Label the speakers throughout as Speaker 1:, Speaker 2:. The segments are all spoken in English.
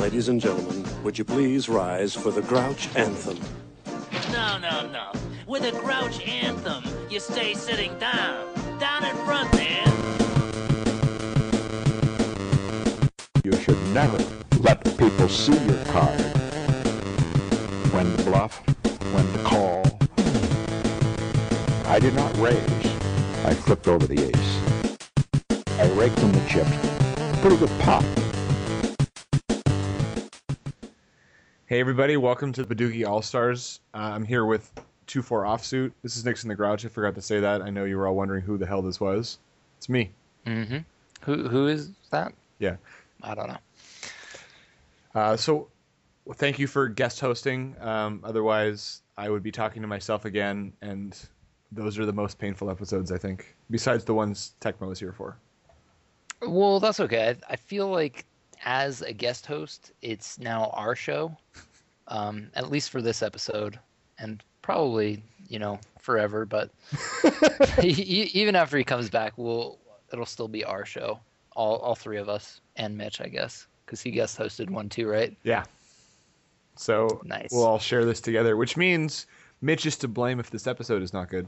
Speaker 1: Ladies and gentlemen, would you please rise for the Grouch Anthem?
Speaker 2: No, no, no. With a grouch anthem, you stay sitting down. Down in front there.
Speaker 3: You should never let people see your card. When to bluff, when to call. I did not raise. I flipped over the ace. I raked in the chips. Pretty good pot.
Speaker 4: Hey everybody, welcome to the Badoogie All Stars. Uh, I'm here with 2-4 Offsuit. This is Nixon the Grouch. I forgot to say that. I know you were all wondering who the hell this was. It's me.
Speaker 5: Mm-hmm. Who who is that?
Speaker 4: Yeah.
Speaker 5: I don't know.
Speaker 4: Uh, so, well, thank you for guest hosting. Um, otherwise, I would be talking to myself again, and those are the most painful episodes, I think, besides the ones Tecmo is here for.
Speaker 5: Well, that's okay. I, I feel like as a guest host, it's now our show, um, at least for this episode, and probably you know forever. But even after he comes back, we'll it'll still be our show, all all three of us and Mitch, I guess, because he guest hosted one too, right?
Speaker 4: Yeah. So
Speaker 5: Nice.
Speaker 4: we'll all share this together, which means Mitch is to blame if this episode is not good.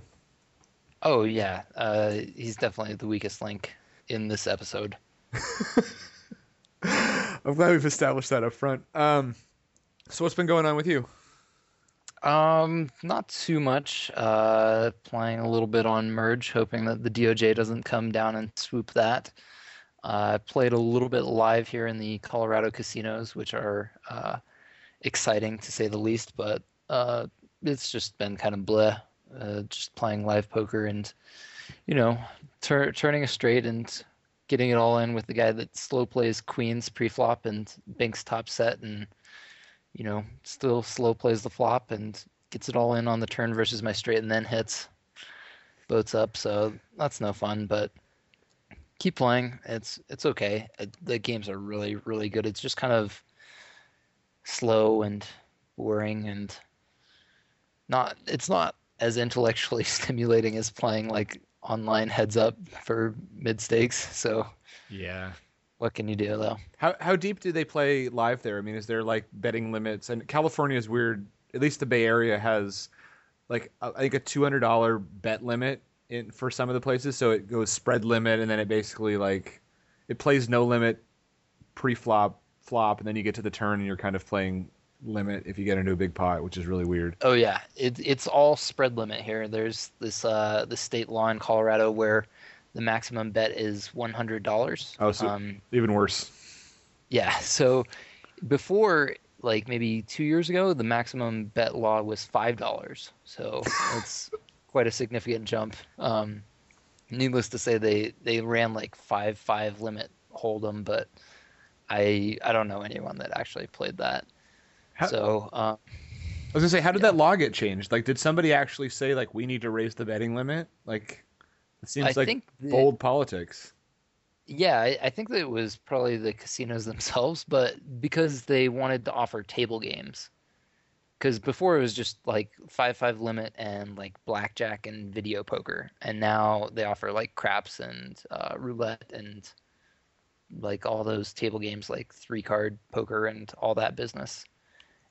Speaker 5: Oh yeah, uh, he's definitely the weakest link in this episode.
Speaker 4: I'm glad we've established that up front. Um, so what's been going on with you?
Speaker 5: Um, not too much. Uh, playing a little bit on Merge, hoping that the DOJ doesn't come down and swoop that. Uh, I played a little bit live here in the Colorado casinos, which are uh, exciting to say the least, but uh, it's just been kind of bleh. Uh, just playing live poker and, you know, tur- turning a straight and getting it all in with the guy that slow plays queens pre-flop and banks top set and you know, still slow plays the flop and gets it all in on the turn versus my straight and then hits boats up. So that's no fun, but keep playing. It's it's okay. It, the games are really really good. It's just kind of slow and boring and not it's not as intellectually stimulating as playing like online heads up for mid stakes. So
Speaker 4: Yeah.
Speaker 5: what can you do though?
Speaker 4: How how deep do they play live there? I mean, is there like betting limits? And California is weird. At least the Bay Area has like I think a two hundred dollar bet limit in for some of the places. So it goes spread limit, and then it basically like it plays no limit pre flop flop, and then you get to the turn and you're kind of playing limit if you get into a big pot, which is really weird.
Speaker 5: Oh yeah, it, it's all spread limit here. There's this uh, the state law in Colorado where the maximum bet is one hundred dollars.
Speaker 4: Oh, so
Speaker 5: um,
Speaker 4: even worse.
Speaker 5: yeah. So before, like maybe two years ago, the maximum bet law was five dollars. So it's quite a significant jump. Um, needless to say, they they ran like five five limit hold'em, but I I don't know anyone that actually played that.
Speaker 4: How-
Speaker 5: so uh,
Speaker 4: I was gonna say, how did that law get changed? Like, did somebody actually say like we need to raise the betting limit? Like, it seems
Speaker 5: I
Speaker 4: like
Speaker 5: think the-
Speaker 4: bold politics.
Speaker 5: Yeah, I, I think that it was probably the casinos themselves, but because they wanted to offer table games. Because before it was just like five five limit and like blackjack and video poker, and now they offer like craps and uh, roulette and like all those table games like three card poker and all that business,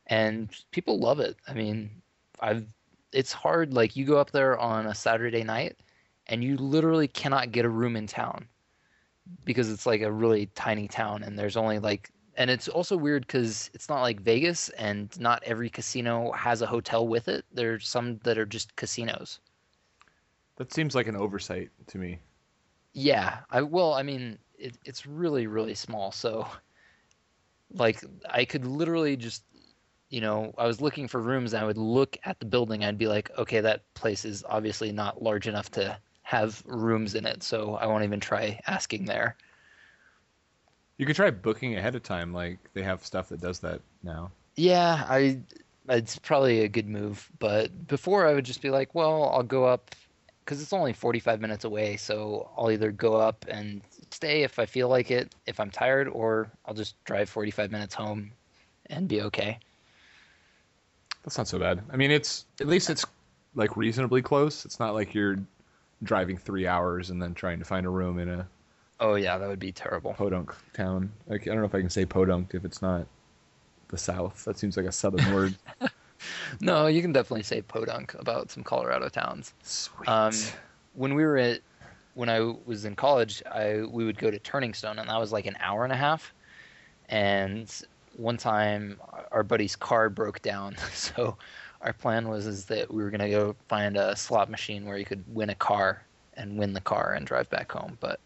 Speaker 5: and people love it. I mean, I've it's hard like you go up there on a Saturday night, and you literally cannot get a room in town because it's like a really tiny town and there's only like and it's also weird because it's not like Vegas and not every casino has a hotel with it. There's some that are just casinos.
Speaker 4: That seems like an oversight to me.
Speaker 5: Yeah, I well, I mean, it, it's really really small. So, like, I could literally just, you know, I was looking for rooms and I would look at the building. I'd be like, okay, that place is obviously not large enough to have rooms in it, so I won't even try asking there.
Speaker 4: You could try booking ahead of time. Like they have stuff that does that now.
Speaker 5: Yeah, I it's probably a good move, but before I would just be like, well, I'll go up because it's only 45 minutes away, so I'll either go up and stay if I feel like it, if I'm tired, or I'll just drive 45 minutes home and be okay.
Speaker 4: That's not so bad. I mean, it's at least it's like reasonably close. It's not like you're driving three hours and then trying to find a room in a
Speaker 5: Oh yeah, that would be terrible.
Speaker 4: podunk town. Like I don't know if I can say podunk if it's not the South. That seems like a Southern word.
Speaker 5: No, you can definitely say podunk about some Colorado towns.
Speaker 4: Sweet.
Speaker 5: Um, when we were at when I was in college, I we would go to Turning Stone, and that was like an hour and a half. And one time, our buddy's car broke down, so our plan was is that we were gonna go find a slot machine where you could win a car and win the car and drive back home. But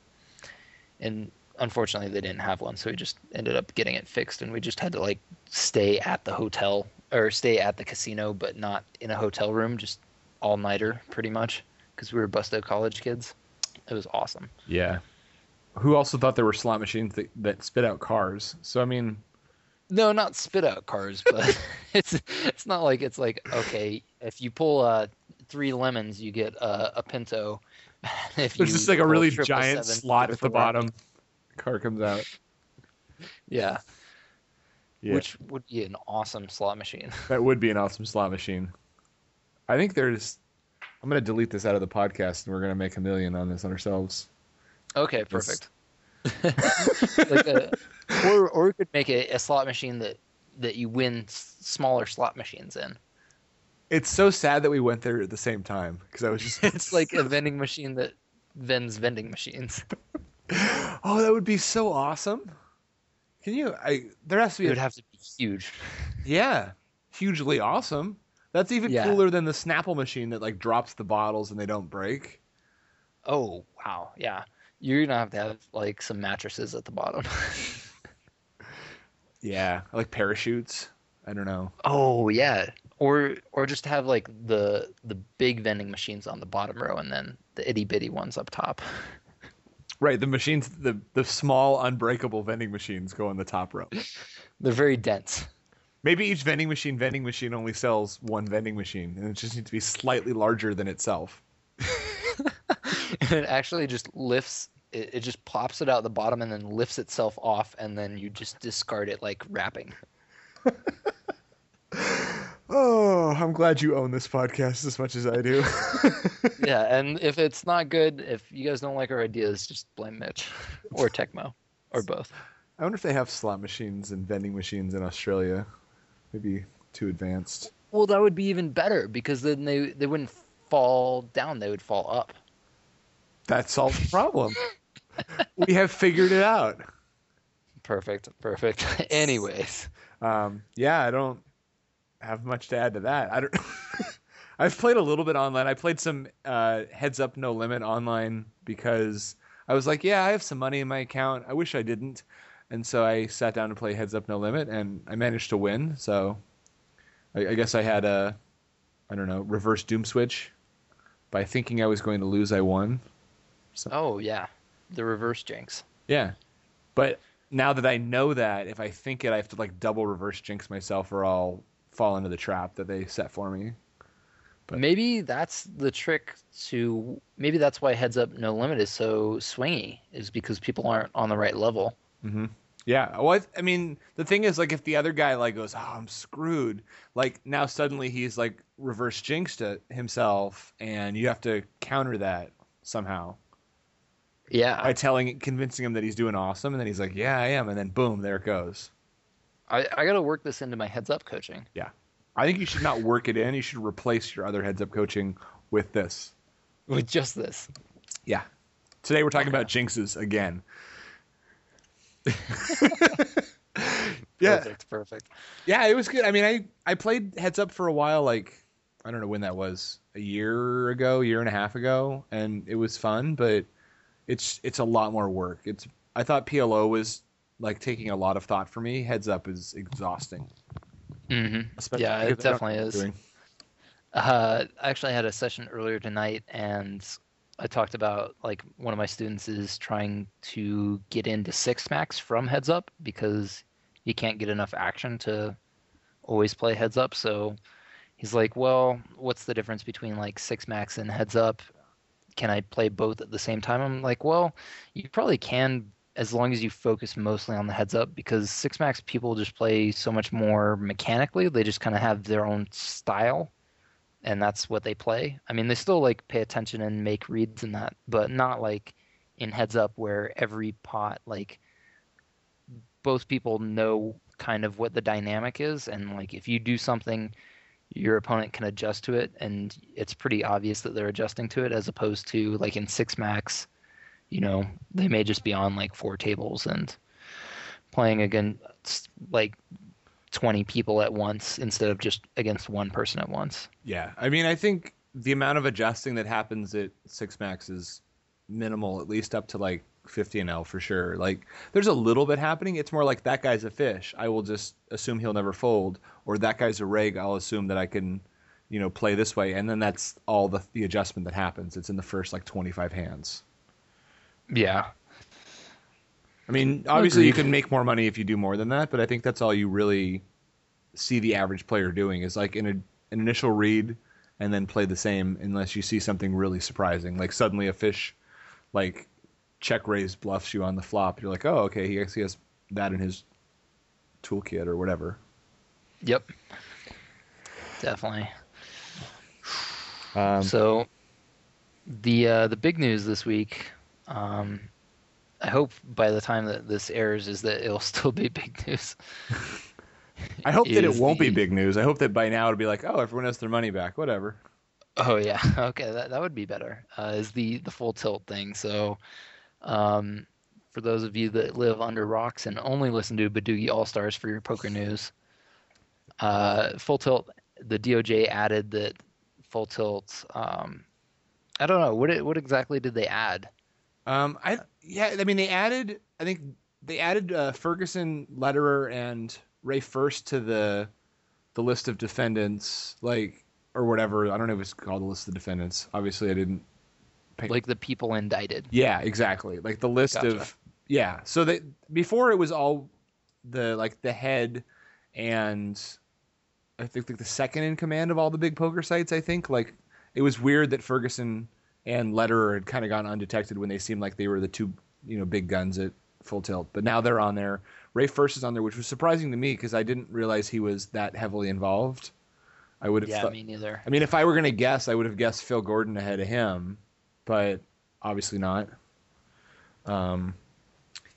Speaker 5: and unfortunately, they didn't have one, so we just ended up getting it fixed, and we just had to like stay at the hotel or stay at the casino, but not in a hotel room, just all nighter, pretty much, because we were Busto college kids. It was awesome.
Speaker 4: yeah. Who also thought there were slot machines that, that spit out cars? So I mean,
Speaker 5: No, not spit out cars, but it's it's not like it's like okay, if you pull uh, three lemons, you get uh, a Pinto. If
Speaker 4: there's just like a really giant slot at the bottom. Car comes out.
Speaker 5: Yeah,
Speaker 4: Yeah.
Speaker 5: which would be an awesome slot machine.
Speaker 4: That would be an awesome slot machine. I think there's. I'm gonna delete this out of the podcast, and we're gonna make a million on this on ourselves.
Speaker 5: Okay, perfect. like a, or or we could make a, a slot machine that that you win s- smaller slot machines in.
Speaker 4: It's so sad that we went there at the same time because I was just.
Speaker 5: It's like a vending machine that vends vending machines.
Speaker 4: oh, that would be so awesome. Can you? I there has to be.
Speaker 5: It
Speaker 4: be.
Speaker 5: would have to be huge.
Speaker 4: yeah, hugely awesome. That's even
Speaker 5: Yeah.
Speaker 4: cooler than the Snapple machine that like drops the bottles and they don't break.
Speaker 5: Oh wow, yeah. You're gonna have to have like some mattresses at the bottom.
Speaker 4: Yeah, like parachutes. I don't know.
Speaker 5: oh yeah, or or just have like the the big vending machines on the bottom row and then the itty bitty ones up top.
Speaker 4: Right, the machines, the the small unbreakable vending machines go on the top row.
Speaker 5: They're very dense.
Speaker 4: Maybe each vending machine vending machine only sells one vending machine, and it just needs to be slightly larger than itself.
Speaker 5: and it actually just lifts it, it just pops it out the bottom and then lifts itself off and then you just discard it like wrapping
Speaker 4: Oh, I'm glad you own this podcast as much as I do.
Speaker 5: yeah and if it's not good if you guys don't like our ideas just blame mitch or tecmo or both
Speaker 4: I wonder if they have slot machines and vending machines in Australia. Maybe too advanced.
Speaker 5: well that would be even better because then they they wouldn't fall down they would fall up
Speaker 4: That solves the problem. we have figured it out.
Speaker 5: perfect perfect anyways
Speaker 4: Um, yeah, I don't have much to add to that. I don't. I've played a little bit online. I played some uh, Heads Up No Limit online because I was like, yeah, I have some money in my account. I wish I didn't, and so I sat down to play Heads Up No Limit, and I managed to win. So I, I guess I had a, I don't know, reverse doom switch. By thinking I was going to lose, I won.
Speaker 5: Oh yeah the reverse jinx
Speaker 4: Yeah. But now that I know that, if I think it, I have to like double reverse jinx myself or I'll fall into the trap that they set for me. But-
Speaker 5: maybe that's the trick to maybe that's why heads up no limit is so swingy is because people aren't on the right level mm-hmm.
Speaker 4: Yeah. Well, I, I mean, the thing is, like, if the other guy like goes, "Oh, I'm screwed," like now suddenly he's like reverse jinxed himself, and you have to counter that somehow
Speaker 5: yeah
Speaker 4: by telling, convincing him that he's doing awesome, and then he's like, "Yeah, I am," and then boom, there it goes.
Speaker 5: I, I gotta work this into my heads up coaching.
Speaker 4: Yeah. I think you should not work it in. You should replace your other heads up coaching with this.
Speaker 5: With just this.
Speaker 4: Yeah. Today we're talking about jinxes again. yeah.
Speaker 5: Perfect, perfect.
Speaker 4: Yeah, it was good. I mean, I I played Heads Up for a while like I don't know when that was. A year ago, year and a half ago, and it was fun, but it's it's a lot more work. It's I thought PLO was like taking a lot of thought for me. Heads Up is exhausting.
Speaker 5: hmm Yeah, it
Speaker 4: because I don't know
Speaker 5: definitely is. Uh, I actually had a session earlier tonight, and I talked about like one of my students is trying to get into six max from heads up because he can't get enough action to always play heads up. So he's like, "Well, what's the difference between like six max and heads up? Can I play both at the same time?" I'm like, "Well, you probably can." As long as you focus mostly on the heads up, because six max people just play so much more mechanically. They just kind of have their own style and that's what they play. I mean, they still like pay attention and make reads and that, but not like in heads up where every pot like both people know kind of what the dynamic is, and like if you do something, your opponent can adjust to it, and it's pretty obvious that they're adjusting to it, as opposed to like in six max, you know, they may just be on like four tables and playing against like 20 people at once instead of just against one person at once.
Speaker 4: Yeah, I mean, I think the amount of adjusting that happens at six max is minimal, at least up to like 50 and L for sure. Like, there's a little bit happening. It's more like that guy's a fish. I will just assume he'll never fold, or that guy's a reg. I'll assume that I can, you know, play this way, and then that's all the the adjustment that happens. It's in the first like 25 hands.
Speaker 5: Yeah.
Speaker 4: I mean, obviously you can make more money if you do more than that, but I think that's all you really see the average player doing is like in a, an initial read and then play the same unless you see something really surprising. Like suddenly a fish like check raise bluffs you on the flop. You're like, oh, okay, he actually has that in his toolkit or whatever.
Speaker 5: Yep. Definitely.
Speaker 4: Um,
Speaker 5: So the uh, the big news this week, um, I hope by the time that this airs is that it'll still be big news.
Speaker 4: I hope that it won't be big news. I hope that by now it'll be like, oh, everyone has their money back, whatever.
Speaker 5: Oh yeah, okay, that that would be better. Uh, is the the full tilt thing. So, um, for those of you that live under rocks and only listen to Badoogie All Stars for your poker news, uh, full tilt. The DOJ added that full tilt. Um, I don't know what what exactly did they add.
Speaker 4: Um, I yeah, I mean they added. I think they added uh, Ferguson, Lederer, and Rafe Furst to the the list of defendants, like or whatever. I don't know if it's called the list of defendants. Obviously, I didn't.
Speaker 5: Like the people indicted.
Speaker 4: yeah, exactly. Like the list
Speaker 5: Gotcha.
Speaker 4: of yeah. So that before it was all the like the head and I think like the second in command of all the big poker sites. I think like it was weird that Ferguson and Lederer had kind of gone undetected when they seemed like they were the two you know big guns at full tilt. But now they're on there. Rafe Furst is on there, which was surprising to me because I didn't realize he was that heavily involved. I would have
Speaker 5: Yeah,
Speaker 4: thought.
Speaker 5: me neither.
Speaker 4: I mean, if I were gonna guess, I would have guessed Phil Gordon ahead of him, but obviously not. Um,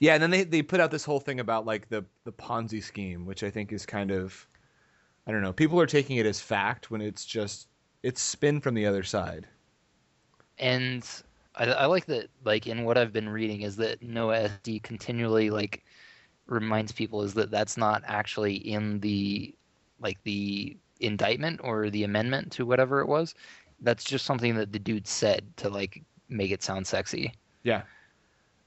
Speaker 4: yeah, and then they, they put out this whole thing about like the the Ponzi scheme, which I think is kind of, I don't know. People are taking it as fact when it's just it's spin from the other side.
Speaker 5: and I, I like that like in what i've been reading is that noah sd continually like reminds people is that that's not actually in the like the indictment or the amendment to whatever it was that's just something that the dude said to like make it sound sexy
Speaker 4: Yeah,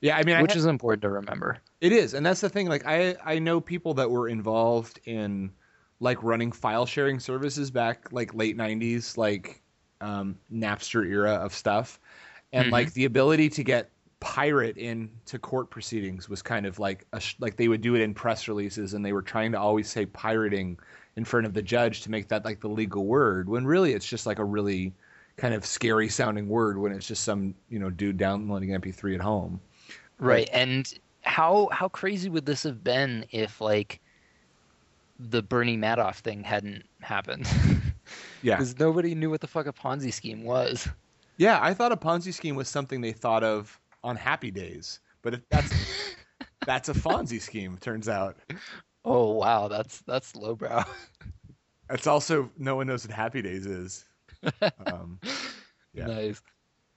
Speaker 4: yeah. I mean, I
Speaker 5: which is important to remember
Speaker 4: It is, and that's the thing. Like I, I know people that were involved in like running file sharing services back like late '90s, like um, Napster era of stuff, and
Speaker 5: Mhm.
Speaker 4: like the ability to get pirate into court proceedings was kind of like a sh- like they would do it in press releases, and they were trying to always say pirating in front of the judge to make that like the legal word, when really it's just like a really kind of scary sounding word when it's just some you know dude downloading MP3 at home.
Speaker 5: right and how how crazy would this have been if like the bernie madoff thing hadn't happened
Speaker 4: Yeah.
Speaker 5: because nobody knew what the fuck a ponzi scheme was
Speaker 4: Yeah, I thought a Ponzi scheme was something they thought of on happy days, but if that's that's a Fonzie scheme. Turns out
Speaker 5: Oh wow, that's that's lowbrow.
Speaker 4: it's also no one knows what Happy Days is. Um, Yeah.
Speaker 5: Nice.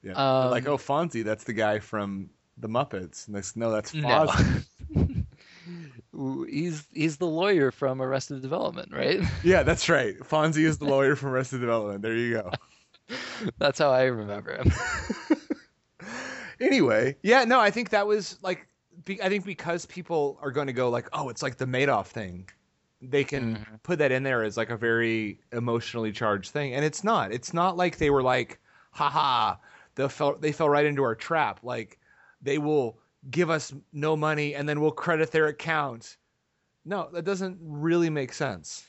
Speaker 4: yeah, They're like
Speaker 5: Um,
Speaker 4: oh Fonzie, that's the guy from the Muppets. And this, no, that's
Speaker 5: No. He's he's the lawyer from Arrested Development, right?
Speaker 4: yeah, that's right. Fonzie is the lawyer from Arrested Development. There you go.
Speaker 5: That's how I remember him.
Speaker 4: anyway, yeah, no, I think that was like, be, I think because people are going to go like, oh, it's like the Madoff thing. They can
Speaker 5: Mhm.
Speaker 4: put that in there as like a very emotionally charged thing, and it's not. It's not like they were like, haha, they fell they fell right into our trap. Like they will give us no money and then we'll credit their account. No, that doesn't really make sense.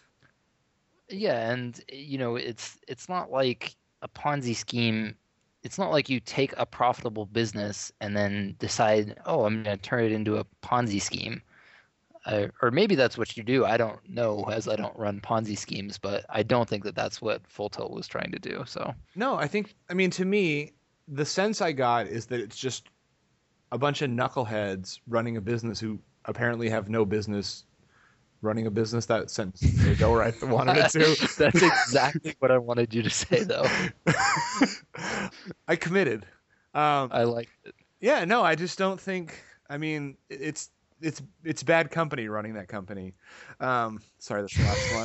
Speaker 5: Yeah, and you know, it's it's not like a Ponzi scheme. It's not like you take a profitable business and then decide, oh, I'm going to turn it into a Ponzi scheme. Uh, or maybe that's what you do. I don't know, as I don't run Ponzi schemes, but I don't think that that's what Full Tilt was trying to do. So
Speaker 4: No, I think I mean to me, the sense I got is that it's just a bunch of knuckleheads running a business who apparently have no business running a business that sentence didn't go where I wanted it to.
Speaker 5: That's exactly what I wanted you to say, though.
Speaker 4: I committed. Um,
Speaker 5: I like it.
Speaker 4: yeah, no, I just don't think. I mean, it's it's it's bad company running that company. Um, sorry, that's the last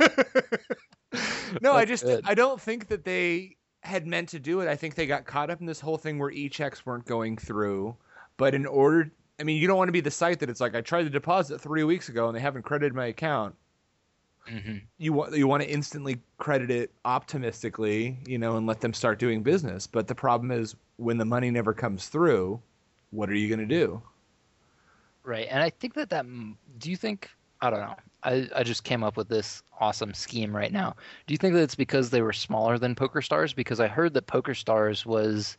Speaker 4: one. no, I just
Speaker 5: good.
Speaker 4: I don't think that they had meant to do it. I think they got caught up in this whole thing where e-checks weren't going through. But in order, I mean, you don't want to be the site that it's like I tried to deposit three weeks ago and they haven't credited my account.
Speaker 5: hmm
Speaker 4: You want you want to instantly credit it optimistically, you know, and let them start doing business. But the problem is when the money never comes through, what are you going to do?
Speaker 5: Right, and I think that that. Do you think? I don't know. I, I just came up with this awesome scheme right now. Do you think that it's because they were smaller than Poker Stars? Because I heard that Poker Stars was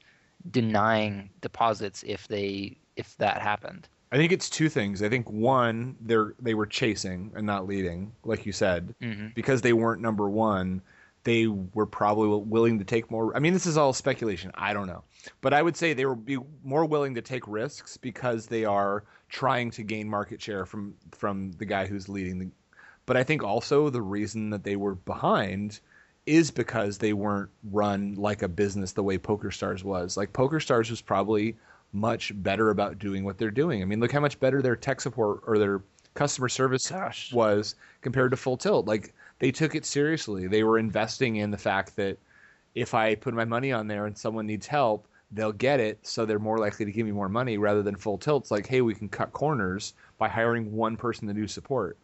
Speaker 5: denying deposits if they if that happened.
Speaker 4: I think it's two things. I think one, they're they were chasing and not leading, like you said,
Speaker 5: Mhm.
Speaker 4: because they weren't number one. They were probably willing to take more. I mean, this is all speculation. I don't know, but I would say they would be more willing to take risks because they are trying to gain market share from from the guy who's leading the. But I think also the reason that they were behind is because they weren't run like a business the way Poker Stars was. Like Poker Stars was probably much better about doing what they're doing. I mean, look how much better their tech support or their customer service
Speaker 5: Gosh.
Speaker 4: was compared to Full Tilt. Like they took it seriously. They were investing in the fact that if I put my money on there and someone needs help, they'll get it, so they're more likely to give me more money rather than Full Tilt's like, hey, we can cut corners by hiring one person to do support.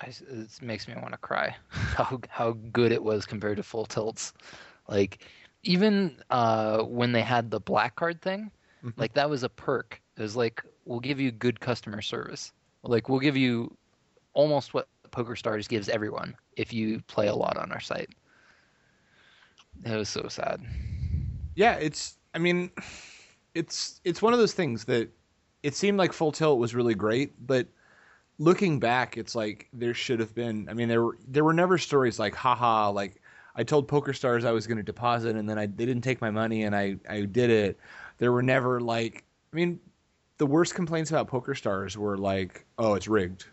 Speaker 5: I, it makes me want to cry. How how good it was compared to Full Tilts. Like even uh, when they had the black card thing,
Speaker 4: Mhm.
Speaker 5: like that was a perk. It was like we'll give you good customer service. Like we'll give you almost what Poker Stars gives everyone if you play a lot on our site. It was so sad.
Speaker 4: Yeah, it's. I mean, it's it's one of those things that it seemed like Full Tilt was really great, but looking back, it's like there should have been. I mean, there were there were never stories like, haha, like I told Poker Stars I was going to deposit, and then I they didn't take my money, and I I did it. There were never like. I mean, the worst complaints about Poker Stars were like, oh, it's rigged.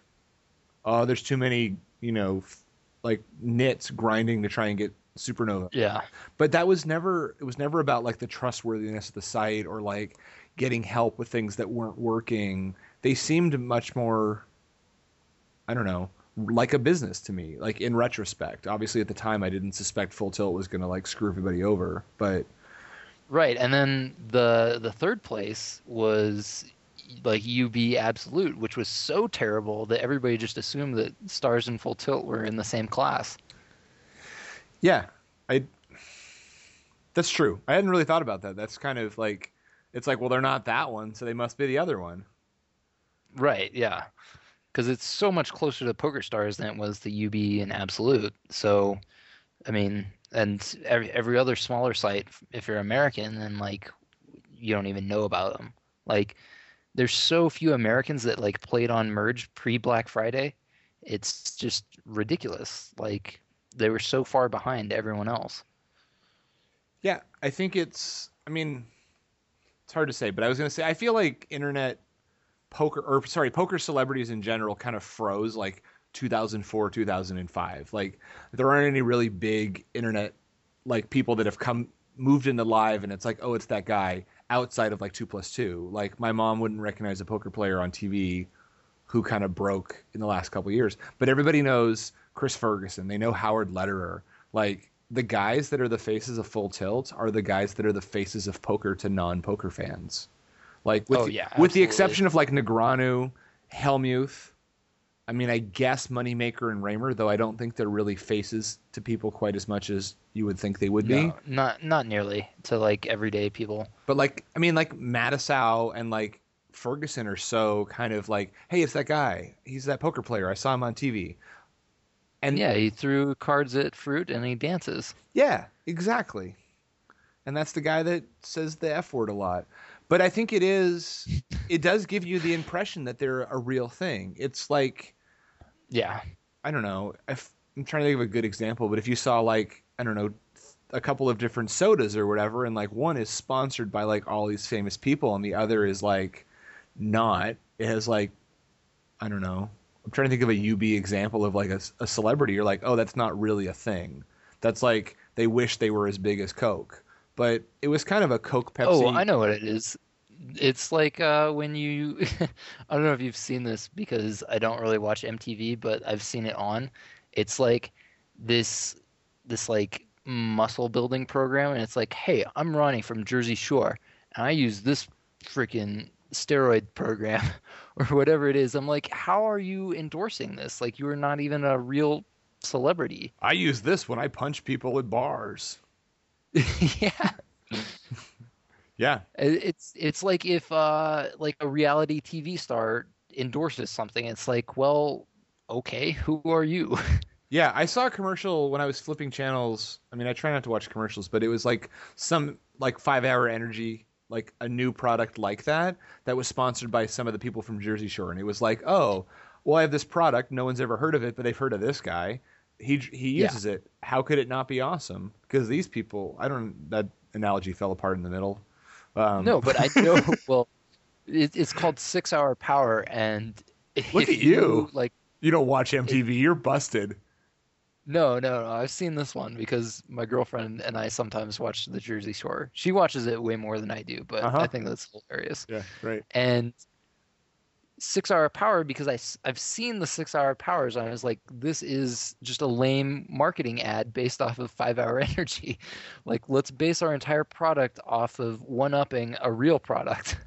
Speaker 4: Oh, there's too many, you know, f- like nits grinding to try and get supernova
Speaker 5: Yeah.
Speaker 4: but that was never it was never about like the trustworthiness of the site or like getting help with things that weren't working they seemed much more i don't know like a business to me like in retrospect obviously at the time i didn't suspect full tilt was going to like screw everybody over but
Speaker 5: Right, and then the the third place was like UB Absolute, which was so terrible that everybody just assumed that Stars and Full Tilt were in the same class.
Speaker 4: yeah i that's true i hadn't really thought about that that's kind of like it's like well they're not that one so they must be the other one
Speaker 5: Right, yeah. Because it's so much closer to Poker Stars than it was the UB and Absolute. So, I mean, and every, every other smaller site, if you're American, then like you don't even know about them. Like, there's so few Americans that like played on Merge pre Black Friday. It's just ridiculous. Like, they were so far behind everyone else.
Speaker 4: Yeah, I think it's. I mean, it's hard to say, but I was going to say I feel like internet poker, or sorry, poker celebrities in general, kind of froze like 2004, 2005. Like there aren't any really big internet like people that have come moved into live, and it's like, oh, it's that guy outside of like two plus two. Like my mom wouldn't recognize a poker player on TV who kind of broke in the last couple years, but everybody knows Chris Ferguson. They know Howard Lederer. Like the guys that are the faces of Full Tilt are the guys that are the faces of poker to non-poker fans. Like with
Speaker 5: Oh,
Speaker 4: the, with the exception of like Negreanu, Helmuth, I mean I guess Moneymaker and Raymer, though I don't think they're really faces to people quite as much as you would think they would be.
Speaker 5: No, not not nearly to like everyday people.
Speaker 4: But like I mean like Matusow and like Ferguson are so kind of like, hey, it's that guy. He's that poker player. I saw him on TV. And
Speaker 5: Yeah, he threw cards at fruit and he dances.
Speaker 4: Yeah, exactly. And that's the guy that says the F word a lot. But I think it is it does give you the impression that they're a real thing. It's like
Speaker 5: Yeah.
Speaker 4: I don't know. If I'm trying to think of a good example, but if you saw like I don't know a couple of different sodas or whatever and like one is sponsored by like all these famous people and the other is like not. It has like, I don't know. I'm trying to think of a UB example of like a, a celebrity. You're like, oh, that's not really a thing. That's like they wish they were as big as Coke, but it was kind of a Coke Pepsi.
Speaker 5: Oh, I know what it is. It's like uh, when you, I don't know if you've seen this because I don't really watch MTV, but I've seen it on. It's like this, this like muscle building program, and it's like, hey, I'm Ronnie from Jersey Shore, and I use this freaking steroid program or whatever it is. I'm like, how are you endorsing this? Like, you are not even a real celebrity.
Speaker 4: I use this when I punch people at bars.
Speaker 5: yeah.
Speaker 4: Yeah.
Speaker 5: It's it's like if uh like a reality TV star endorses something. It's like, well, okay, who are you?
Speaker 4: Yeah, I saw a commercial when I was flipping channels. I mean, I try not to watch commercials, but it was like some like 5-hour energy, like a new product like that that was sponsored by some of the people from Jersey Shore and it was like, "Oh, well, I have this product, no one's ever heard of it, but they've heard of this guy. He he
Speaker 5: Yeah.
Speaker 4: uses it. How could it not be awesome?" Because these people, I don't that analogy fell apart in the middle. Um,
Speaker 5: no, but I know. well, it, it's called Six Hour Power, and
Speaker 4: Look at you.
Speaker 5: Like,
Speaker 4: you don't watch MTV, you're busted.
Speaker 5: no, no, no. I've seen this one because my girlfriend and I sometimes watch the Jersey Shore. She watches it way more than I do, but
Speaker 4: Uh-huh.
Speaker 5: I think that's hilarious.
Speaker 4: Yeah, right.
Speaker 5: and six hour power because I, I've seen the six hour powers and I was like, this is just a lame marketing ad based off of five hour energy. Like, let's base our entire product off of one upping a real product.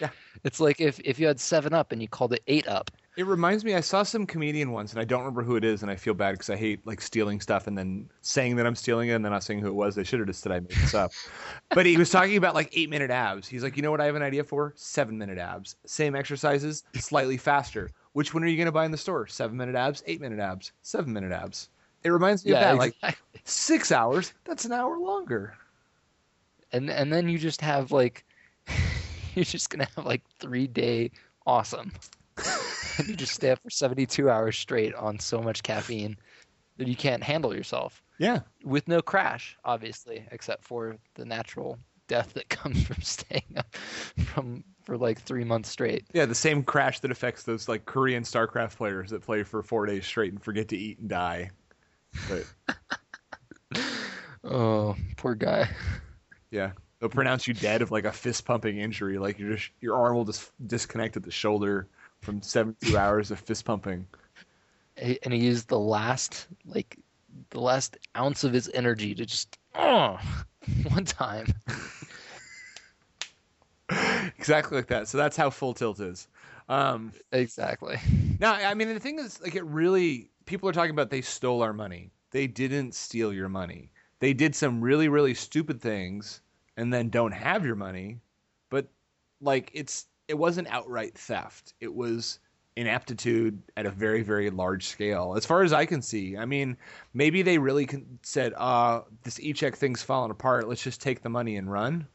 Speaker 4: Yeah.
Speaker 5: It's like if, if you had seven up and you called it eight up.
Speaker 4: It reminds me. I saw some comedian once, and I don't remember who it is, and I feel bad because I hate like stealing stuff and then saying that I'm stealing it and then not saying who it was. They should have just said I made this up. but he was talking about like eight minute abs. He's like, you know what? I have an idea for seven minute abs. Same exercises, slightly faster. Which one are you going to buy in the store? Seven minute abs, eight minute abs, seven minute abs. It reminds me of that. Like six hours. That's an hour longer.
Speaker 5: and and then you just have like you're just gonna have like three day awesome and you just stay up for 72 hours straight on so much caffeine that you can't handle yourself
Speaker 4: Yeah.
Speaker 5: with no crash obviously except for the natural death that comes from staying up from for like three months straight
Speaker 4: Yeah, the same crash that affects those like Korean StarCraft players that play for four days straight and forget to eat and die. But
Speaker 5: oh poor guy
Speaker 4: Yeah, they'll pronounce you dead of like a fist pumping injury. Like you just your arm will just disconnect at the shoulder from seventy two hours of fist pumping.
Speaker 5: And he used the last like the last ounce of his energy to just oh one time
Speaker 4: Exactly like that. So that's how full tilt is. Um,
Speaker 5: exactly
Speaker 4: now, I mean, the thing is, like, it really people are talking about they stole our money. They didn't steal your money. They did some really, really stupid things and then don't have your money. But like, it's it wasn't outright theft. It was inaptitude at a very, very large scale, as far as I can see. I mean, maybe they really con- said, "Uh, this e-check thing's falling apart. Let's just take the money and run."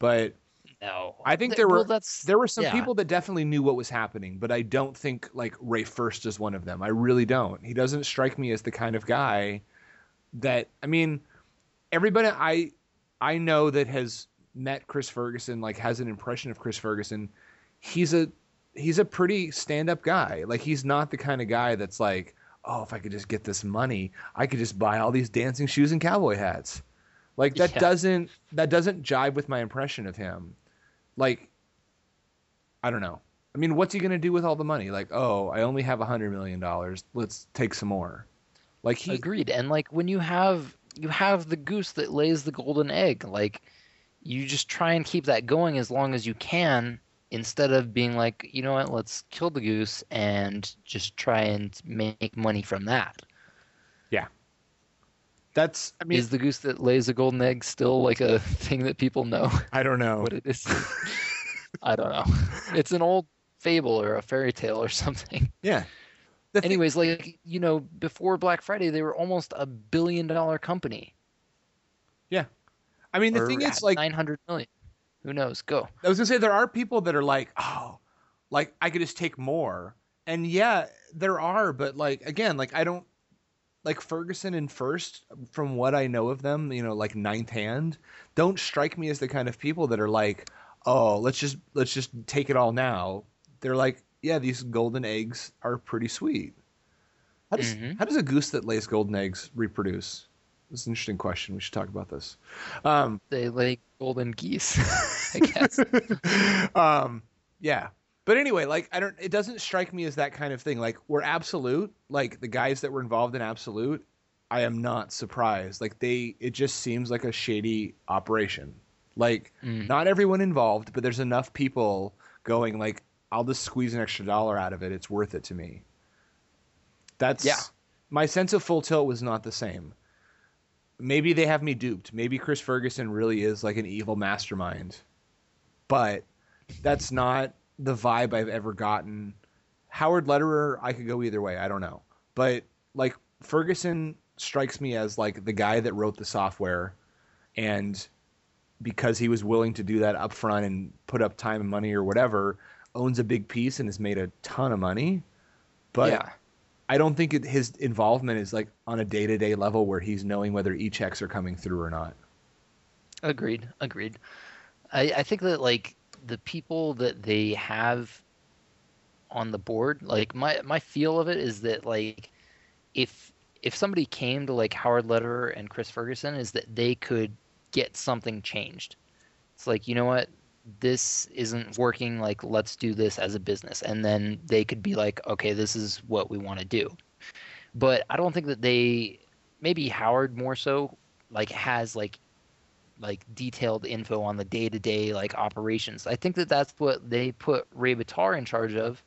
Speaker 4: But
Speaker 5: no
Speaker 4: I think
Speaker 5: Th-
Speaker 4: there were
Speaker 5: that's
Speaker 4: there were some
Speaker 5: yeah.
Speaker 4: people that definitely knew what was happening, but I don't think like Rafe Furst is one of them. I really don't. He doesn't strike me as the kind of guy that I mean, everybody I I know that has met Chris Ferguson like has an impression of Chris Ferguson. He's a he's a pretty stand up guy. Like he's not the kind of guy that's like, oh, if I could just get this money, I could just buy all these dancing shoes and cowboy hats. Like that
Speaker 5: Yeah.
Speaker 4: doesn't that doesn't jive with my impression of him. Like I don't know. I mean, what's he going to do with all the money? Like, oh, I only have a hundred million dollars. Let's take some more. Like he,
Speaker 5: Agreed. And like when you have you have the goose that lays the golden egg, like you just try and keep that going as long as you can instead of being like, you know what, let's kill the goose and just try and make money from that. Yeah.
Speaker 4: That's. I mean,
Speaker 5: is the goose that lays the golden egg still like a thing that people know
Speaker 4: I don't know.
Speaker 5: what it is? I don't know. It's an old fable or a fairy tale or something.
Speaker 4: yeah. The thing-
Speaker 5: Anyways, like you know, before Black Friday, they were almost a billion dollar company.
Speaker 4: I mean, the thing is, like,
Speaker 5: nine hundred million. Who knows? Go.
Speaker 4: I was gonna say there are people that are like, oh, like I could just take more, and yeah, there are, but like again, like I don't like Ferguson and Furst, from what I know of them, you know, like ninth hand, don't strike me as the kind of people that are like, oh, let's just let's just take it all now. They're like, yeah, these golden eggs are pretty sweet. How does
Speaker 5: Mhm.
Speaker 4: how does a goose that lays golden eggs reproduce? This is an interesting question. We should talk about this. Um,
Speaker 5: They lay golden geese, I guess.
Speaker 4: um, yeah. But anyway, like I don't. It doesn't strike me as that kind of thing. Like we're absolute. Like the guys that were involved in absolute, I am not surprised. Like they, it just seems like a shady operation. Like
Speaker 5: Mm.
Speaker 4: not everyone involved, but there's enough people going. Like I'll just squeeze an extra dollar out of it. It's worth it to me. That's
Speaker 5: Yeah.
Speaker 4: My sense of full tilt was not the same. Maybe they have me duped. Maybe Chris Ferguson really is like an evil mastermind. But that's not the vibe I've ever gotten. Howard Lederer, I could go either way. I don't know. But like Ferguson strikes me as like the guy that wrote the software and because he was willing to do that up front and put up time and money or whatever, owns a big piece and has made a ton of money. But
Speaker 5: yeah.
Speaker 4: I don't think it, his involvement is like on a day to day level where he's knowing whether e checks are coming through or not.
Speaker 5: Agreed. Agreed. I, I think that like the people that they have on the board, like my my feel of it is that like if if somebody came to like Howard Lederer and Chris Ferguson, is that they could get something changed. It's like you know what, this isn't working. Like let's do this as a business, and then they could be like, okay, this is what we want to do. But I don't think that they, maybe Howard more so, like has like like detailed info on the day to day like operations. I think that that's what they put Ray Bitar in charge of,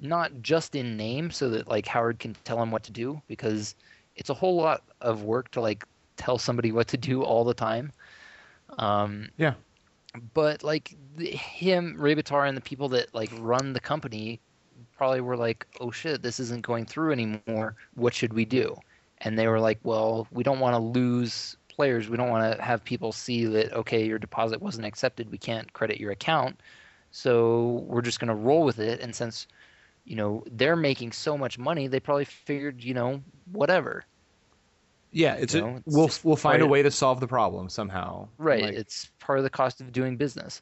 Speaker 5: not just in name, so that like Howard can tell him what to do because it's a whole lot of work to like tell somebody what to do all the time. Um,
Speaker 4: Yeah.
Speaker 5: But like the, him, Bitar, and the people that like run the company probably were like, "Oh shit, this isn't going through anymore. What should we do?" And they were like, "Well, we don't want to lose players. We don't want to have people see that okay, your deposit wasn't accepted. We can't credit your account. So we're just going to roll with it." And since you know they're making so much money, they probably figured, you know, whatever.
Speaker 4: Yeah, it's,
Speaker 5: You know, it's
Speaker 4: we'll we'll find a way to solve the problem somehow.
Speaker 5: Right.
Speaker 4: Like-
Speaker 5: it's part of the cost of doing business.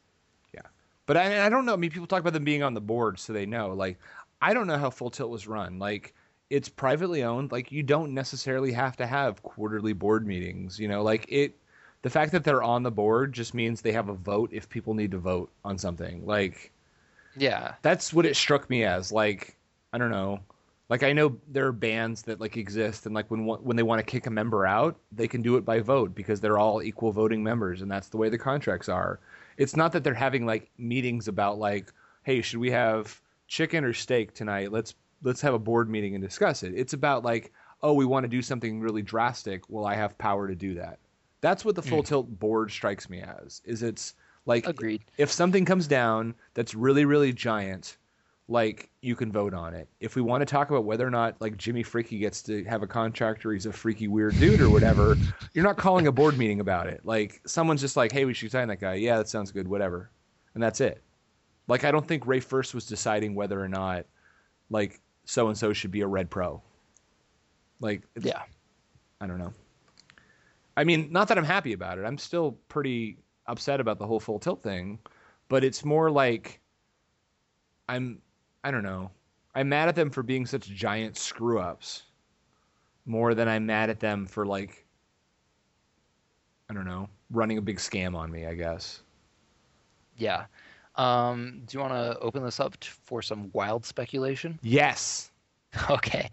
Speaker 4: Yeah, but I, I don't know. I mean, people talk about them being on the board, so they know. Like, I don't know how Full Tilt was run. Like, it's privately owned. Like, you don't necessarily have to have quarterly board meetings. You know, like it. The fact that they're on the board just means they have a vote if people need to vote on something. Like,
Speaker 5: Yeah.
Speaker 4: that's what it struck me as. Like, I don't know. Like, I know there are bands that like exist, and like when when they want to kick a member out, they can do it by vote because they're all equal voting members, and that's the way the contracts are. It's not that they're having like meetings about like, hey, should we have chicken or steak tonight? Let's let's have a board meeting and discuss it. It's about like, oh, we want to do something really drastic. Well, I have power to do that. That's what the full mm. tilt board strikes me as. Is it's like
Speaker 5: Agreed.
Speaker 4: if something comes down that's really really giant like you can vote on it if we want to talk about whether or not like jimmy freaky gets to have a contract or he's a freaky weird dude or whatever you're not calling a board meeting about it like someone's just like hey we should sign that guy yeah that sounds good whatever and that's it like i don't think Rafe Furst was deciding whether or not like so and so should be a red pro like
Speaker 5: Yeah.
Speaker 4: I don't know. I mean, not that I'm happy about it. I'm still pretty upset about the whole full tilt thing, but it's more like I'm I don't know. I'm mad at them for being such giant screw ups more than I'm mad at them for like I don't know, running a big scam on me, I guess.
Speaker 5: Yeah. Um, do you want to open this up t- for some wild speculation?
Speaker 4: Yes.
Speaker 5: Okay.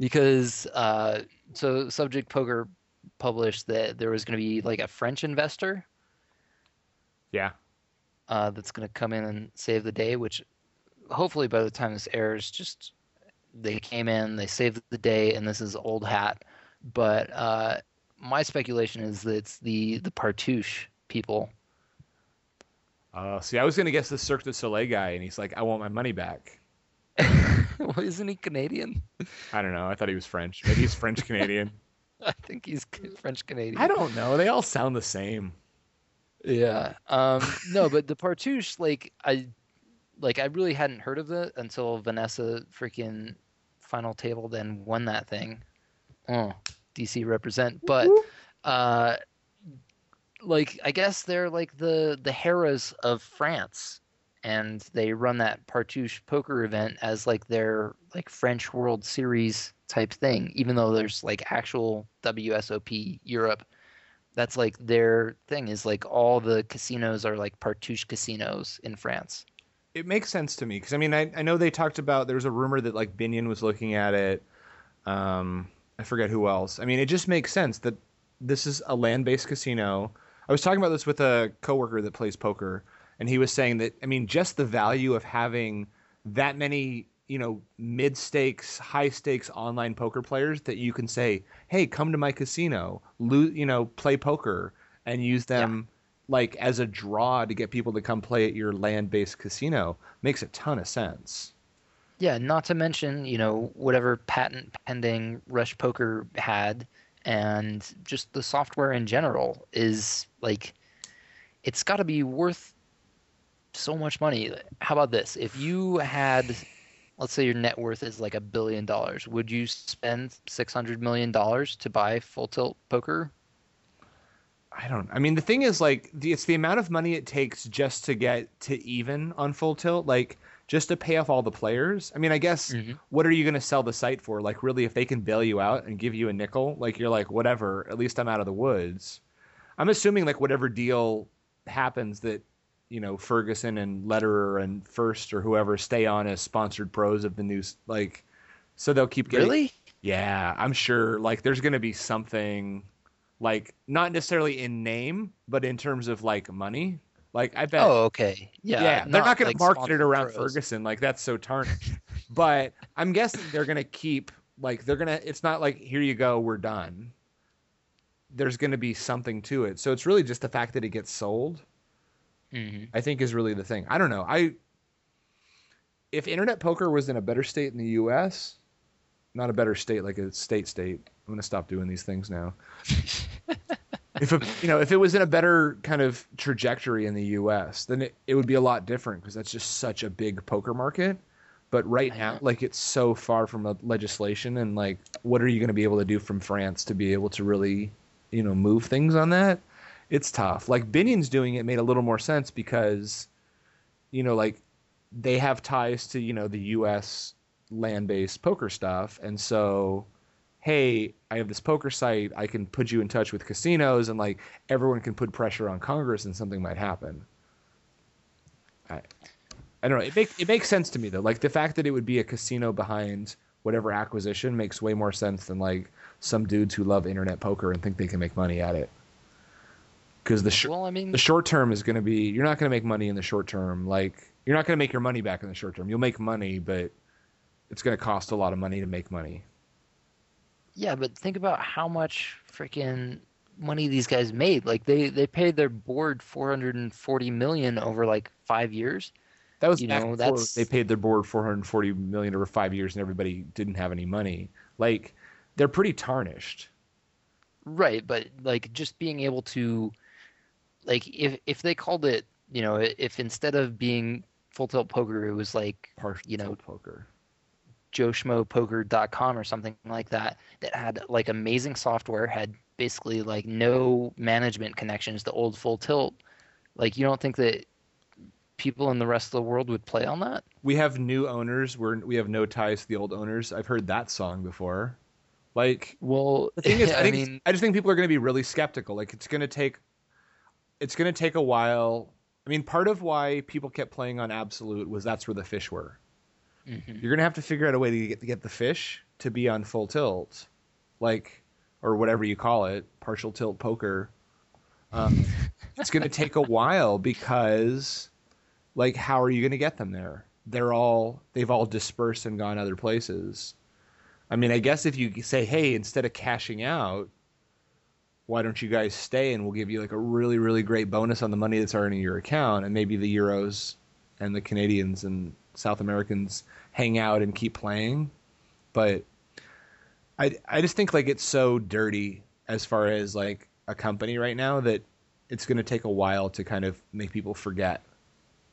Speaker 5: Because uh, so Subject Poker published that there was going to be like a French investor
Speaker 4: Yeah.
Speaker 5: uh, that's going to come in and save the day, which hopefully by the time this airs, just they came in, they saved the day, and this is old hat. But uh, my speculation is that it's the the Partouche people.
Speaker 4: Uh, see, I was gonna guess the Cirque du Soleil guy, and he's like, "I want my money back."
Speaker 5: well, isn't he Canadian?
Speaker 4: I don't know. I thought he was French. Maybe he's French Canadian.
Speaker 5: I think he's French Canadian.
Speaker 4: I don't know. They all sound the same.
Speaker 5: Yeah. Um, no, but the Partouche, like I, like I really hadn't heard of it until Vanessa freaking final table then won that thing. Oh, DC represent. But uh, like I guess they're like the the Harrahs of France, and they run that Partouche poker event as like their like French World Series type thing. Even though there's like actual WSOP Europe, that's like their thing. Is like all the casinos are like Partouche casinos in France.
Speaker 4: It makes sense to me because I mean I, I know they talked about there was a rumor that like Binion was looking at it. Um, I forget who else. I mean, it just makes sense that this is a land-based casino. I was talking about this with a coworker that plays poker, and he was saying that I mean, just the value of having that many you know mid stakes, high stakes online poker players that you can say, hey, come to my casino, lo- you know, play poker, and use them like as a draw to get people to come play at your land-based casino makes a ton of sense.
Speaker 5: Yeah, not to mention, you know, whatever patent pending Rush Poker had and just the software in general is like it's got to be worth so much money. How about this? If you had let's say your net worth is like a billion dollars, would you spend 600 million dollars to buy Full Tilt Poker?
Speaker 4: I don't. I mean, the thing is, like, the, it's the amount of money it takes just to get to even on full tilt, like, just to pay off all the players. I mean, I guess
Speaker 5: Mhm.
Speaker 4: what are you going to sell the site for? Like, really, if they can bail you out and give you a nickel, like, you're like, whatever. At least I'm out of the woods. I'm assuming like whatever deal happens that you know Ferguson and Lederer and Furst or whoever stay on as sponsored pros of the news, like, so they'll keep getting.
Speaker 5: Really?
Speaker 4: Yeah, I'm sure. Like, there's going to be something, like, not necessarily in name, but in terms of like money. Like, I bet.
Speaker 5: Oh, okay. Yeah.
Speaker 4: yeah, they're not going
Speaker 5: like
Speaker 4: to market it around
Speaker 5: pros.
Speaker 4: Ferguson. Like, that's so tarnished. but I'm guessing they're going to keep. Like, they're going to. It's not like here you go, we're done. There's going to be something to it. So it's really just the fact that it gets sold.
Speaker 5: Mhm.
Speaker 4: I think is really the thing. I don't know. I if internet poker was in a better state in the U.S., not a better state like a state state. I'm going to stop doing these things now. if a, you know if it was in a better kind of trajectory in the U.S., then it, it would be a lot different because that's just such a big poker market. But right now, like it's so far from a legislation, and like, what are you going to be able to do from France to be able to really, you know, move things on that? It's tough. Like Binion's doing it made a little more sense because, you know, like they have ties to you know the U.S. land-based poker stuff, and so, hey, I have this poker site. I can put you in touch with casinos, and like everyone can put pressure on Congress, and something might happen. I, I don't know. It makes it makes sense to me though. Like the fact that it would be a casino behind whatever acquisition makes way more sense than like some dudes who love internet poker and think they can make money at it. Because the sh-
Speaker 5: Well, I mean,
Speaker 4: the short term is going to be you're not going to make money in the short term. Like you're not going to make your money back in the short term. You'll make money, but it's going to cost a lot of money to make money.
Speaker 5: Yeah, but think about how much freaking money these guys made. Like they they paid their board 440 million over like 5 years.
Speaker 4: That was
Speaker 5: You know,
Speaker 4: before
Speaker 5: that's-
Speaker 4: they paid their board 440 million over five years, and everybody didn't have any money. Like they're pretty tarnished.
Speaker 5: Right, but like just being able to like if if they called it, you know, if instead of being full tilt poker it was like
Speaker 4: Partial
Speaker 5: You know,
Speaker 4: poker.
Speaker 5: joeschmopoker.com or something like that that had like amazing software, had basically like no management connections to old full tilt. Like you don't think that people in the rest of the world would play on that?
Speaker 4: We have new owners. We're we have no ties to the old owners. I've heard that song before. Like
Speaker 5: Well,
Speaker 4: the thing is, I,
Speaker 5: I
Speaker 4: think
Speaker 5: mean,
Speaker 4: I just think people are going to be really skeptical. Like it's going to take, it's going to take a while. I mean, part of why people kept playing on Absolute was that's where the fish were.
Speaker 5: Mhm.
Speaker 4: You're going to have to figure out a way to get to get the fish to be on full tilt, like or whatever you call it, partial tilt poker. Um, it's going to take a while because, like, how are you going to get them there? They're all they've all dispersed and gone other places. I mean, I guess if you say, hey, instead of cashing out, why don't you guys stay and we'll give you like a really, really great bonus on the money that's already in your account, and maybe the Euros and the Canadians and South Americans hang out and keep playing. But I I just think like it's so dirty as far as like a company right now that it's going to take a while to kind of make people forget.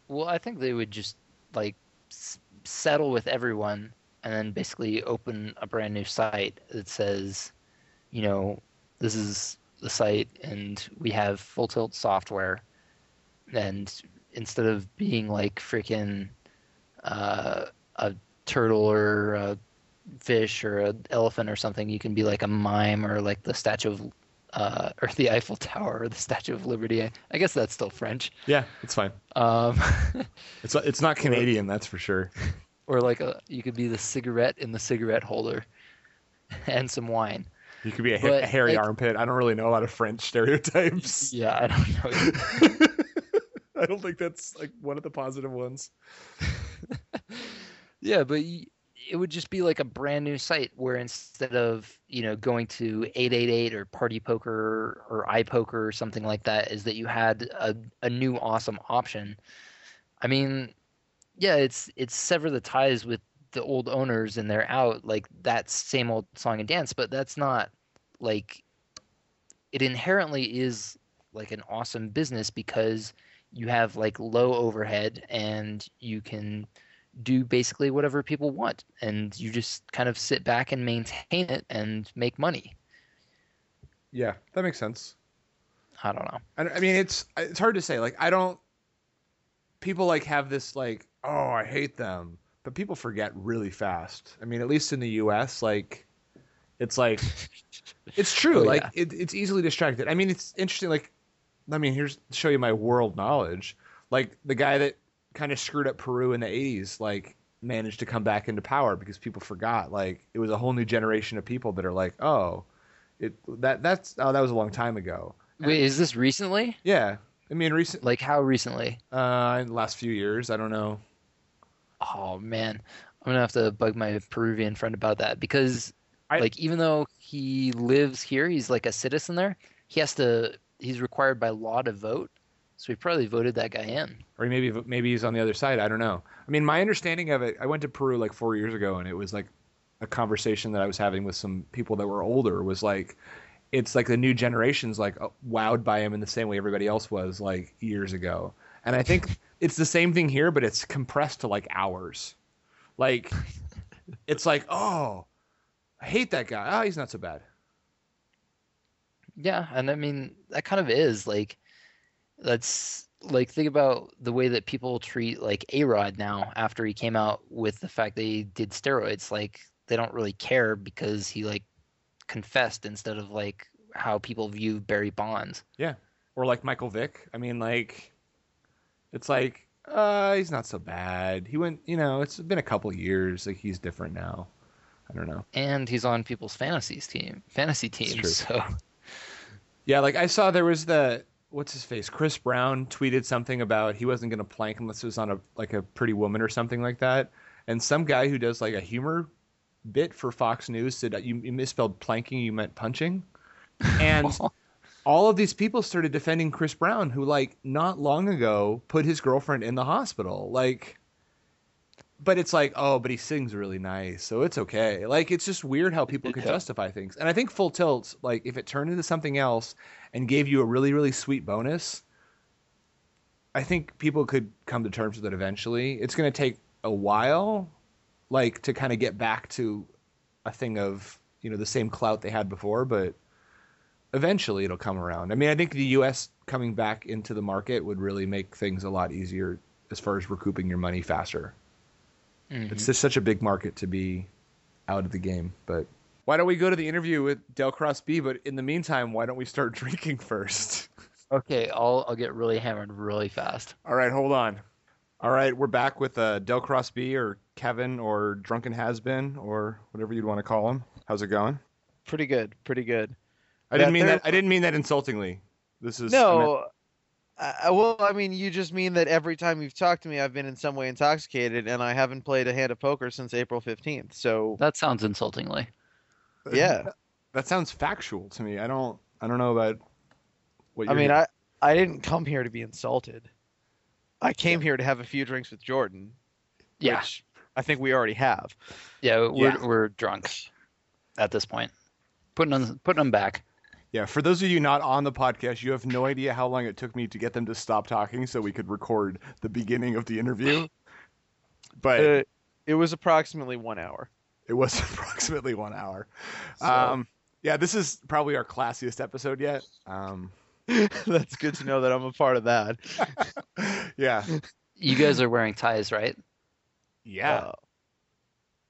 Speaker 5: Well, I think they would just like s- settle with everyone and then basically open a brand new site that says, you know, this is the site and we have full tilt software, and instead of being like freaking uh, a turtle or a fish or an elephant or something, you can be like a mime or like the statue of uh, or the Eiffel Tower or the Statue of Liberty. I, I guess that's still French.
Speaker 4: Yeah, it's fine.
Speaker 5: Um,
Speaker 4: It's it's not Canadian, that's for sure.
Speaker 5: or like a you could be the cigarette in the cigarette holder and some wine.
Speaker 4: You could be a,
Speaker 5: But,
Speaker 4: a hairy
Speaker 5: like-
Speaker 4: armpit. I don't really know a lot of French stereotypes.
Speaker 5: Yeah, I don't know.
Speaker 4: I don't think that's like one of the positive ones.
Speaker 5: Yeah, but it would just be like a brand new site where instead of you know going to 888 or Party Poker or iPoker or something like that, is that you had a, a new awesome option. I mean, yeah, it's it's sever the ties with the old owners and they're out like that same old song and dance, but that's not like it inherently is like an awesome business because you have like low overhead and you can do basically whatever people want and you just kind of sit back and maintain it and make money
Speaker 4: Yeah, that makes sense.
Speaker 5: i don't know
Speaker 4: I, I mean, it's it's hard to say. Like, I don't. People like have this like, oh, I hate them, but people forget really fast. I mean, at least in the U.S., like, it's like, it's true.
Speaker 5: Oh,
Speaker 4: like,
Speaker 5: yeah.
Speaker 4: it, it's easily distracted. I mean, it's interesting. Like, I mean, here's to show you my world knowledge. Like, the guy that kind of screwed up Peru in the '80s, like, managed to come back into power because people forgot. Like, it was a whole new generation of people that are like, oh, it that that's oh, that was a long time ago.
Speaker 5: wait is this recently
Speaker 4: Yeah, I mean, recent
Speaker 5: like how recently
Speaker 4: uh, in the last few years, I don't know.
Speaker 5: oh man i'm gonna have to bug my peruvian friend about that because
Speaker 4: I-
Speaker 5: like even though he lives here he's like a citizen there he has to he's required by law to vote so he probably voted that guy in
Speaker 4: Or maybe maybe he's on the other side. I don't know. I mean, my understanding of it, I went to Peru like four years ago, and it was like a conversation that I was having with some people that were older. Was like, it's like the new generation's like uh, wowed by him in the same way everybody else was like years ago. And I think it's the same thing here, but it's compressed to like hours. Like, it's like, oh, I hate that guy. Oh, he's not so bad.
Speaker 5: Yeah, and I mean that kind of is like that's like think about the way that people treat like A-Rod now after he came out with the fact that he did steroids. Like they don't really care because he like confessed instead of like how people view Barry Bonds.
Speaker 4: Yeah. Or like Michael Vick. I mean, like, it's like, uh, he's not so bad. He went, you know, it's been a couple years. Like, he's different now. I don't know.
Speaker 5: And he's on people's fantasies team, fantasy teams. So
Speaker 4: Yeah, like, I saw there was the, what's his face? Chris Brown tweeted something about he wasn't going to plank unless it was on a, like, a pretty woman or something like that. And some guy who does, like, a humor bit for Fox News said you, you misspelled planking, you meant punching. And. all of these people started defending Chris Brown, who like not long ago put his girlfriend in the hospital. Like, but it's like, oh, but he sings really nice, so it's okay. Like, it's just weird how people can
Speaker 5: Yeah.
Speaker 4: justify things. And I think Full Tilt, like, if it turned into something else and gave you a really, really sweet bonus, I think people could come to terms with it eventually. It's going to take a while, like, to kind of get back to a thing of you know the same clout they had before, but eventually it'll come around. I mean, I think the U.S. coming back into the market would really make things a lot easier as far as recouping your money faster.
Speaker 5: Mhm.
Speaker 4: It's just such a big market to be out of the game. But why don't we go to the interview with Del Cross B? But in the meantime, why don't we start drinking first?
Speaker 5: okay, I'll I'll get really hammered really fast.
Speaker 4: All right, hold on. All right, we're back with uh, Del Cross B or Kevin or Drunken Has Been or whatever you'd want to call him. How's it going?
Speaker 6: Pretty good, pretty good.
Speaker 4: I didn't
Speaker 6: Yeah,
Speaker 4: mean
Speaker 6: they're-
Speaker 4: that. I didn't mean that insultingly. This is I meant-
Speaker 6: No, I, I- well, I mean, you just mean that every time you've talked to me, I've been in some way intoxicated, and I haven't played a hand of poker since April fifteenth. So
Speaker 5: That sounds insultingly.
Speaker 6: yeah,
Speaker 4: that sounds factual to me. I don't. I don't know about what.
Speaker 6: I
Speaker 4: You're
Speaker 6: mean, I I didn't come here to be insulted. I came here to have a few drinks with Jordan,
Speaker 5: Yeah,
Speaker 6: which I think we already have.
Speaker 5: yeah, we're
Speaker 4: Yeah.
Speaker 5: we're drunk at this point. Putting them putting them back.
Speaker 4: Yeah, for those of you not on the podcast, you have no idea how long it took me to get them to stop talking so we could record the beginning of the interview. But
Speaker 6: Uh, it was approximately one hour.
Speaker 4: it was approximately one hour.
Speaker 6: So-
Speaker 4: Um, Yeah, this is probably our classiest episode yet. Um,
Speaker 6: That's good to know that I'm a part of that.
Speaker 4: yeah,
Speaker 5: You guys are wearing ties, right?
Speaker 4: yeah.
Speaker 6: Uh,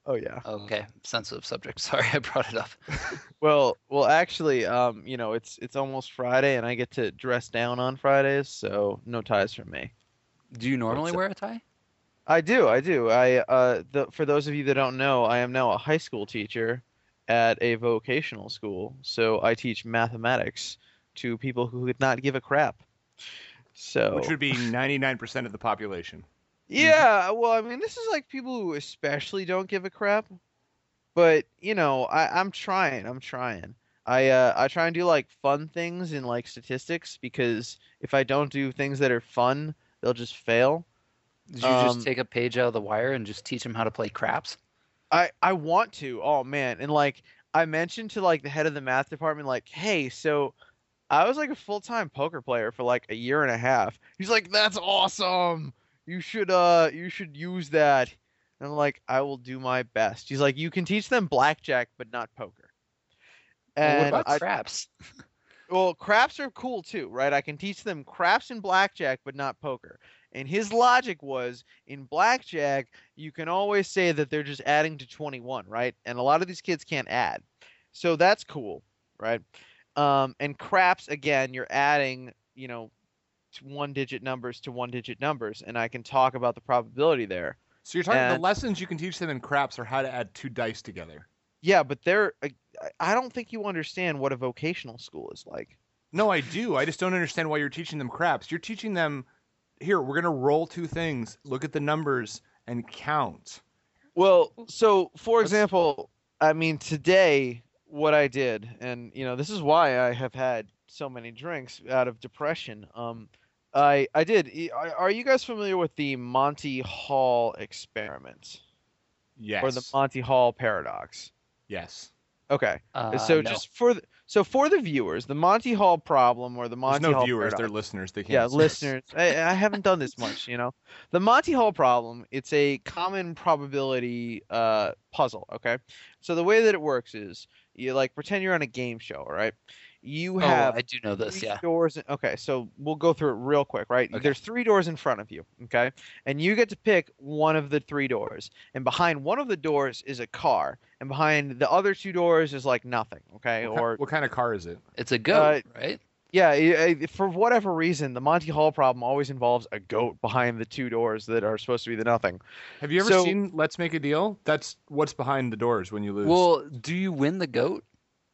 Speaker 6: oh yeah.
Speaker 5: Okay, sensitive subject. Sorry, I brought it up.
Speaker 6: Well, well, actually, um, you know, it's it's almost Friday, and I get to dress down on Fridays, so no ties from me.
Speaker 5: Do you normally
Speaker 6: What's
Speaker 5: wear a tie?
Speaker 6: I do, I do. I uh, the, for those of you that don't know, I am now a high school teacher at a vocational school, so I teach mathematics to people who could not give a crap. So
Speaker 4: Which would be 99% of the population.
Speaker 6: Yeah, well, I mean, this is like people who especially don't give a crap. But you know, I, I'm trying. I'm trying. I uh, I try and do like fun things in like statistics because if I don't do things that are fun, they'll just fail.
Speaker 5: Did you
Speaker 6: Um,
Speaker 5: just take a page out of the wire and just teach them how to play craps?
Speaker 6: I I want to. Oh man, and like I mentioned to like the head of the math department, like, hey, so I was like a full time poker player for like a year and a half. He's like, that's awesome. You should uh you should use that. And I'm like, I will do my best. He's like, you can teach them blackjack, but not poker.
Speaker 5: Well, what
Speaker 6: And
Speaker 5: about
Speaker 6: I,
Speaker 5: craps?
Speaker 6: well, craps are cool too, right? I can teach them craps and blackjack, but not poker. And his logic was in blackjack, you can always say that they're just adding to 21, right? And a lot of these kids can't add. So that's cool, right? Um, and craps, again, you're adding, you know, one digit numbers to one digit numbers. And I can talk about the probability there.
Speaker 4: So you're talking the lessons you can teach them in craps are how to add two dice together.
Speaker 6: Yeah, but they're, I- I don't think you understand what a vocational school is like.
Speaker 4: No, I do. I just don't understand why you're teaching them craps. You're teaching them here, we're going to roll two things, look at the numbers, and count.
Speaker 6: Well, so for example, I mean today what I did, and you know this is why I have had so many drinks out of depression. Um, I I did. Are, are you guys familiar with the Monty Hall experiment
Speaker 4: Yes.
Speaker 6: or the Monty Hall paradox?
Speaker 4: yes.
Speaker 6: Okay,
Speaker 5: Uh,
Speaker 6: so
Speaker 5: no.
Speaker 6: just for the, so for the viewers, the Monty Hall problem or the Monty
Speaker 4: There's
Speaker 6: Monty
Speaker 4: no
Speaker 6: Hall
Speaker 4: viewers,
Speaker 6: paradox,
Speaker 4: they're listeners. They can't.
Speaker 6: yeah, listeners. I, I haven't done this much, you know. The Monty Hall problem, it's a common probability uh, puzzle, okay? So the way that it works is you like pretend you're on a game show, all right? You have.
Speaker 5: Oh,
Speaker 6: have
Speaker 5: I do know this. Yeah.
Speaker 6: doors. in- Okay, so we'll go through it real quick, right?
Speaker 5: Okay.
Speaker 6: There's three doors in front of you, okay? And you get to pick one of the three doors. And behind one of the doors is a car, and behind the other two doors is like nothing, okay?
Speaker 4: What, ki-
Speaker 6: Or
Speaker 4: what kind of car is it?
Speaker 5: It's a goat,
Speaker 6: Uh,
Speaker 5: right?
Speaker 6: yeah, i- i- for whatever reason, the Monty Hall problem always involves a goat behind the two doors that are supposed to be the nothing.
Speaker 4: Have you ever
Speaker 6: So-
Speaker 4: seen Let's Make a Deal? That's what's behind the doors when you lose.
Speaker 5: Well, do you win the goat?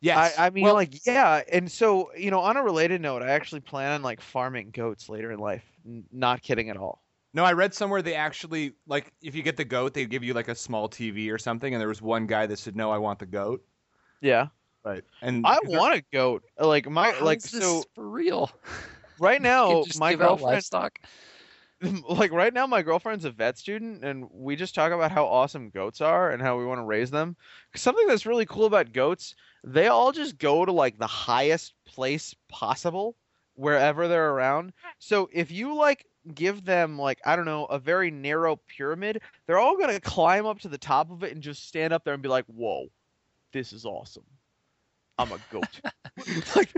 Speaker 4: Yes.
Speaker 6: I, I mean,
Speaker 4: Well,
Speaker 6: like, yeah, and so you know, on a related note, I actually plan on like farming goats later in life. N- not kidding at all.
Speaker 4: No, I read somewhere they actually like if you get the goat, they give you like a small TV or something, and there was one guy that said, "No, I want the goat."
Speaker 6: Yeah,
Speaker 4: Right. And
Speaker 6: I want a goat. Like my
Speaker 5: How
Speaker 6: like
Speaker 5: is this
Speaker 6: so
Speaker 5: for real.
Speaker 6: right now, my girlfriend
Speaker 5: livestock.
Speaker 6: like right now my girlfriend's a vet student and we just talk about how awesome goats are and how we want to raise them 'Cause something that's really cool about goats they all just go to like the highest place possible wherever they're around so if you like give them like i don't know a very narrow pyramid they're all going to climb up to the top of it and just stand up there and be like whoa this is awesome i'm a goat like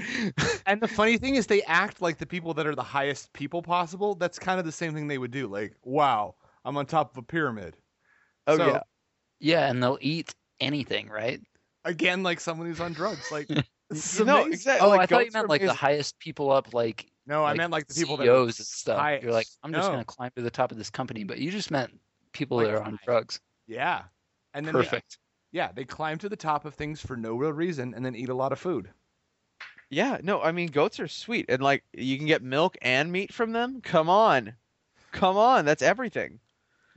Speaker 4: And the funny thing is, they act like the people that are the highest people possible. That's kind of the same thing they would do. Like, wow, I'm on top of a pyramid.
Speaker 6: oh
Speaker 4: So,
Speaker 6: yeah
Speaker 5: Yeah, and they'll eat anything, right?
Speaker 4: Again, like someone who's on drugs. Like, this is
Speaker 6: no exactly
Speaker 5: Oh,
Speaker 6: like,
Speaker 5: I thought you meant like the highest people up, like
Speaker 4: No, I meant like the people that
Speaker 5: CEOs and stuff.
Speaker 4: highest.
Speaker 5: You're like, I'm just
Speaker 4: No.
Speaker 5: gonna climb to the top of this company, but you just meant people
Speaker 4: Like
Speaker 5: that are on
Speaker 4: high.
Speaker 5: drugs.
Speaker 4: Yeah. And then they-
Speaker 5: Perfect.
Speaker 4: yeah, they climb to the top of things for no real reason and then eat a lot of food.
Speaker 6: Yeah, no, I mean goats are sweet, and like you can get milk and meat from them. Come on, come on, that's everything.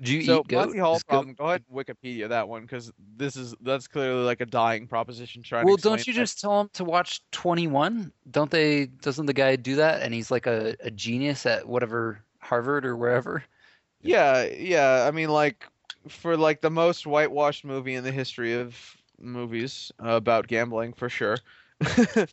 Speaker 5: Do you
Speaker 6: so
Speaker 5: eat goat?
Speaker 6: Monty Hall
Speaker 5: Is goat-
Speaker 6: Go ahead and Wikipedia that one because this is that's clearly like a dying proposition. Trying
Speaker 5: Well, don't you
Speaker 6: that.
Speaker 5: just tell him to watch 21? Don't they? Doesn't the guy do that? And he's like a, a genius at whatever Harvard or wherever.
Speaker 6: Yeah, yeah. I mean, like for like the most whitewashed movie in the history of movies uh, about gambling, for sure.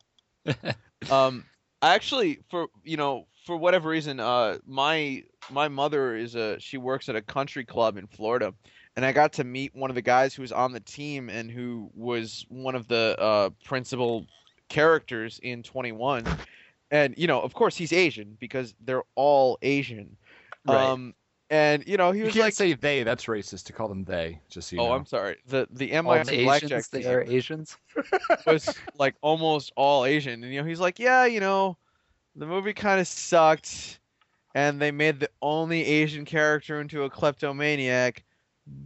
Speaker 6: um, I actually, for you know, for whatever reason, uh, my my mother is a she works at a country club in Florida, and I got to meet one of the guys who was on the team and who was one of the uh, principal characters in 21. And you know, of course, he's Asian because they're all Asian.
Speaker 5: Right.
Speaker 6: Um, and you know, he
Speaker 4: You
Speaker 6: was
Speaker 4: can't
Speaker 6: like,
Speaker 4: say they. That's racist to call them they. Just so you
Speaker 6: "Oh,
Speaker 4: know.
Speaker 6: I'm sorry." The the
Speaker 5: All
Speaker 6: MIT
Speaker 5: the
Speaker 6: blackjack
Speaker 5: Asians, they are Asians.
Speaker 6: was like almost all Asian, and you know, he's like, "Yeah, you know, the movie kind of sucked, and they made the only Asian character into a kleptomaniac,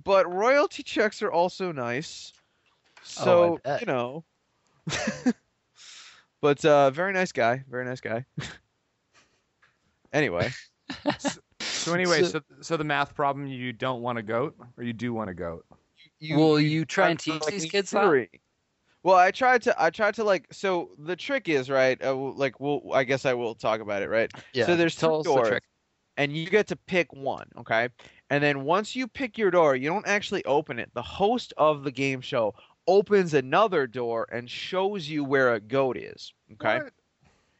Speaker 6: but royalty checks are also nice."
Speaker 5: Oh,
Speaker 6: So
Speaker 5: bet.
Speaker 6: you know, but uh, very nice guy, very nice guy. anyway,
Speaker 4: So anyway,
Speaker 5: So-
Speaker 4: so, so the math problem, you don't want a goat, or you do want a goat.
Speaker 5: Will you try and teach
Speaker 6: like,
Speaker 5: these
Speaker 6: in
Speaker 5: kids that?
Speaker 6: Theory. Well, I tried to. I tried to like. So the trick is right. Uh, like, we'll. I guess I will talk about it. Right.
Speaker 5: Yeah.
Speaker 6: So there's
Speaker 5: tell
Speaker 6: two doors,
Speaker 5: the trick.
Speaker 6: and you get to pick one. Okay. And then once you pick your door, you don't actually open it. The host of the game show opens another door and shows you where a goat is. Okay.
Speaker 4: What?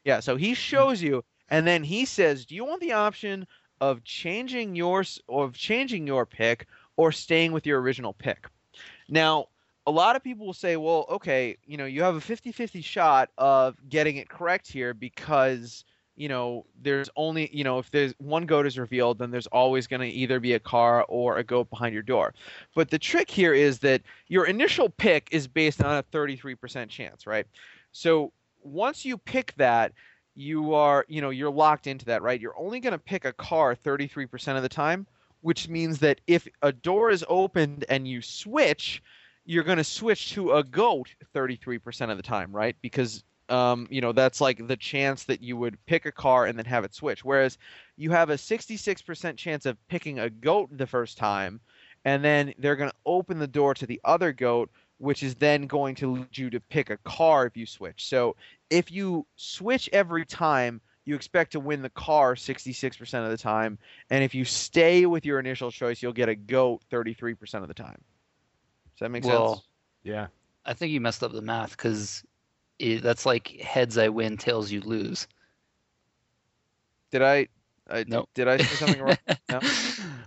Speaker 6: Yeah, so he shows you, and then he says, "Do you want the option of changing yours, of changing your pick, or staying with your original pick?" Now, a lot of people will say, "Well, okay, you know, you have a 50-50 shot of getting it correct here because." You know, there's only, you know, if there's one goat is revealed, then there's always going to either be a car or a goat behind your door. But the trick here is that your initial pick is based on a 33% chance, right? So once you pick that, you are, you know, you're locked into that, right? You're only going to pick a car 33% of the time, which means that if a door is opened and you switch, you're going to switch to a goat 33% of the time, right? Because um, you know, that's like the chance that you would pick a car and then have it switch. Whereas you have a 66% chance of picking a goat the first time, and then they're going to open the door to the other goat, which is then going to lead you to pick a car if you switch. So if you switch every time, you expect to win the car 66% of the time. And if you stay with your initial choice, you'll get a goat 33% of the time. Does that make
Speaker 5: Well,
Speaker 6: sense?
Speaker 4: Yeah.
Speaker 5: I think you messed up the math because that's like heads I win, tails you lose.
Speaker 6: Did I, I
Speaker 5: Nope.
Speaker 6: did I say something wrong? No?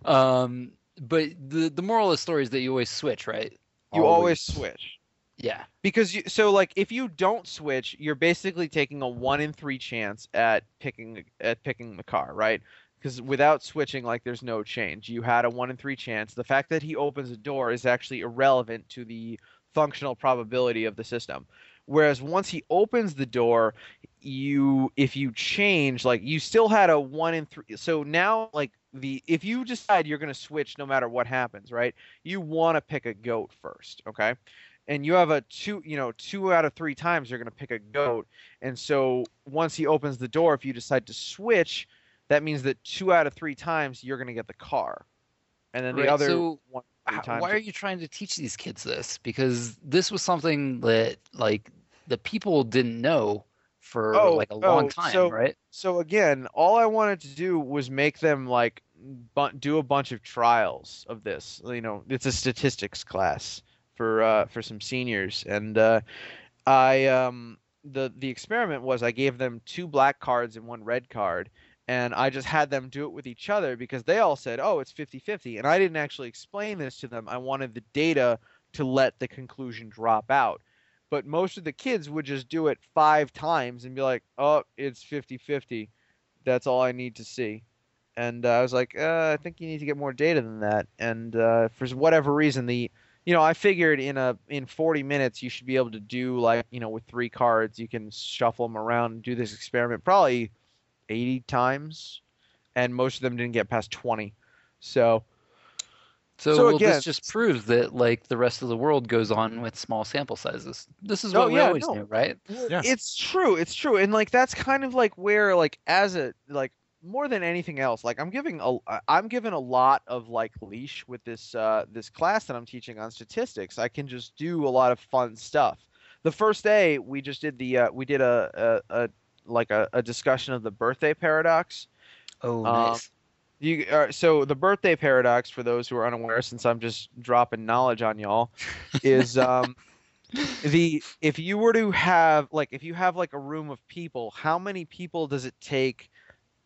Speaker 5: um, but the the moral of the story is that you always switch, right?
Speaker 6: You always
Speaker 4: Always.
Speaker 6: switch.
Speaker 5: Yeah.
Speaker 6: Because you so like if you don't switch, you're basically taking a one in three chance at picking at picking the car, right? Because without switching, like there's no change. You had a one in three chance. The fact that he opens a door is actually irrelevant to the functional probability of the system. Whereas once he opens the door, you if you change, like you still had a one in three. So now like the if you decide you're gonna switch no matter what happens, right? You want to pick a goat first, okay? and you have a two you know two out of three times you're going to pick a goat and so once he opens the door if you decide to switch that means that two out of three times you're going to get the car and then the
Speaker 5: Right,
Speaker 6: other
Speaker 5: so
Speaker 6: one
Speaker 5: Why are you trying to teach these kids this? Because this was something that like the people didn't know for
Speaker 6: Oh,
Speaker 5: like a long
Speaker 6: oh,
Speaker 5: time,
Speaker 6: so-
Speaker 5: right?
Speaker 6: so again all i wanted to do was make them like bu- do a bunch of trials of this you know it's a statistics class for uh, for some seniors and uh, i um the the experiment was i gave them two black cards and one red card and i just had them do it with each other because they all said oh it's 50-50 and i didn't actually explain this to them. I wanted the data to let the conclusion drop out. But most of the kids would just do it five times and be like oh it's 50-50 that's all i need to see. And uh, i was like uh, i think you need to get more data than that. And uh, for whatever reason the you know i figured in a in 40 minutes you should be able to do like you know with three cards you can shuffle them around and do this experiment. Probably 80 times and most of them didn't get past 20 so
Speaker 5: So,
Speaker 6: So
Speaker 5: well,
Speaker 6: again-
Speaker 5: this just proves that like the rest of the world goes on with small sample sizes. This is
Speaker 6: Oh,
Speaker 5: what we
Speaker 6: yeah,
Speaker 5: always
Speaker 6: no.
Speaker 5: knew, right?
Speaker 4: Yeah.
Speaker 6: It's true. It's true. And like that's kind of like where like as a like more than anything else, like I'm giving a I'm given a lot of like leash with this uh this class that I'm teaching on statistics. I can just do a lot of fun stuff. The first day we just did the uh, we did a, a, a like a, a discussion of the birthday paradox.
Speaker 5: Oh,
Speaker 6: Um,
Speaker 5: nice.
Speaker 6: You uh, so the birthday paradox for those who are unaware, since I'm just dropping knowledge on y'all, is um, the if you were to have like if you have like a room of people, how many people does it take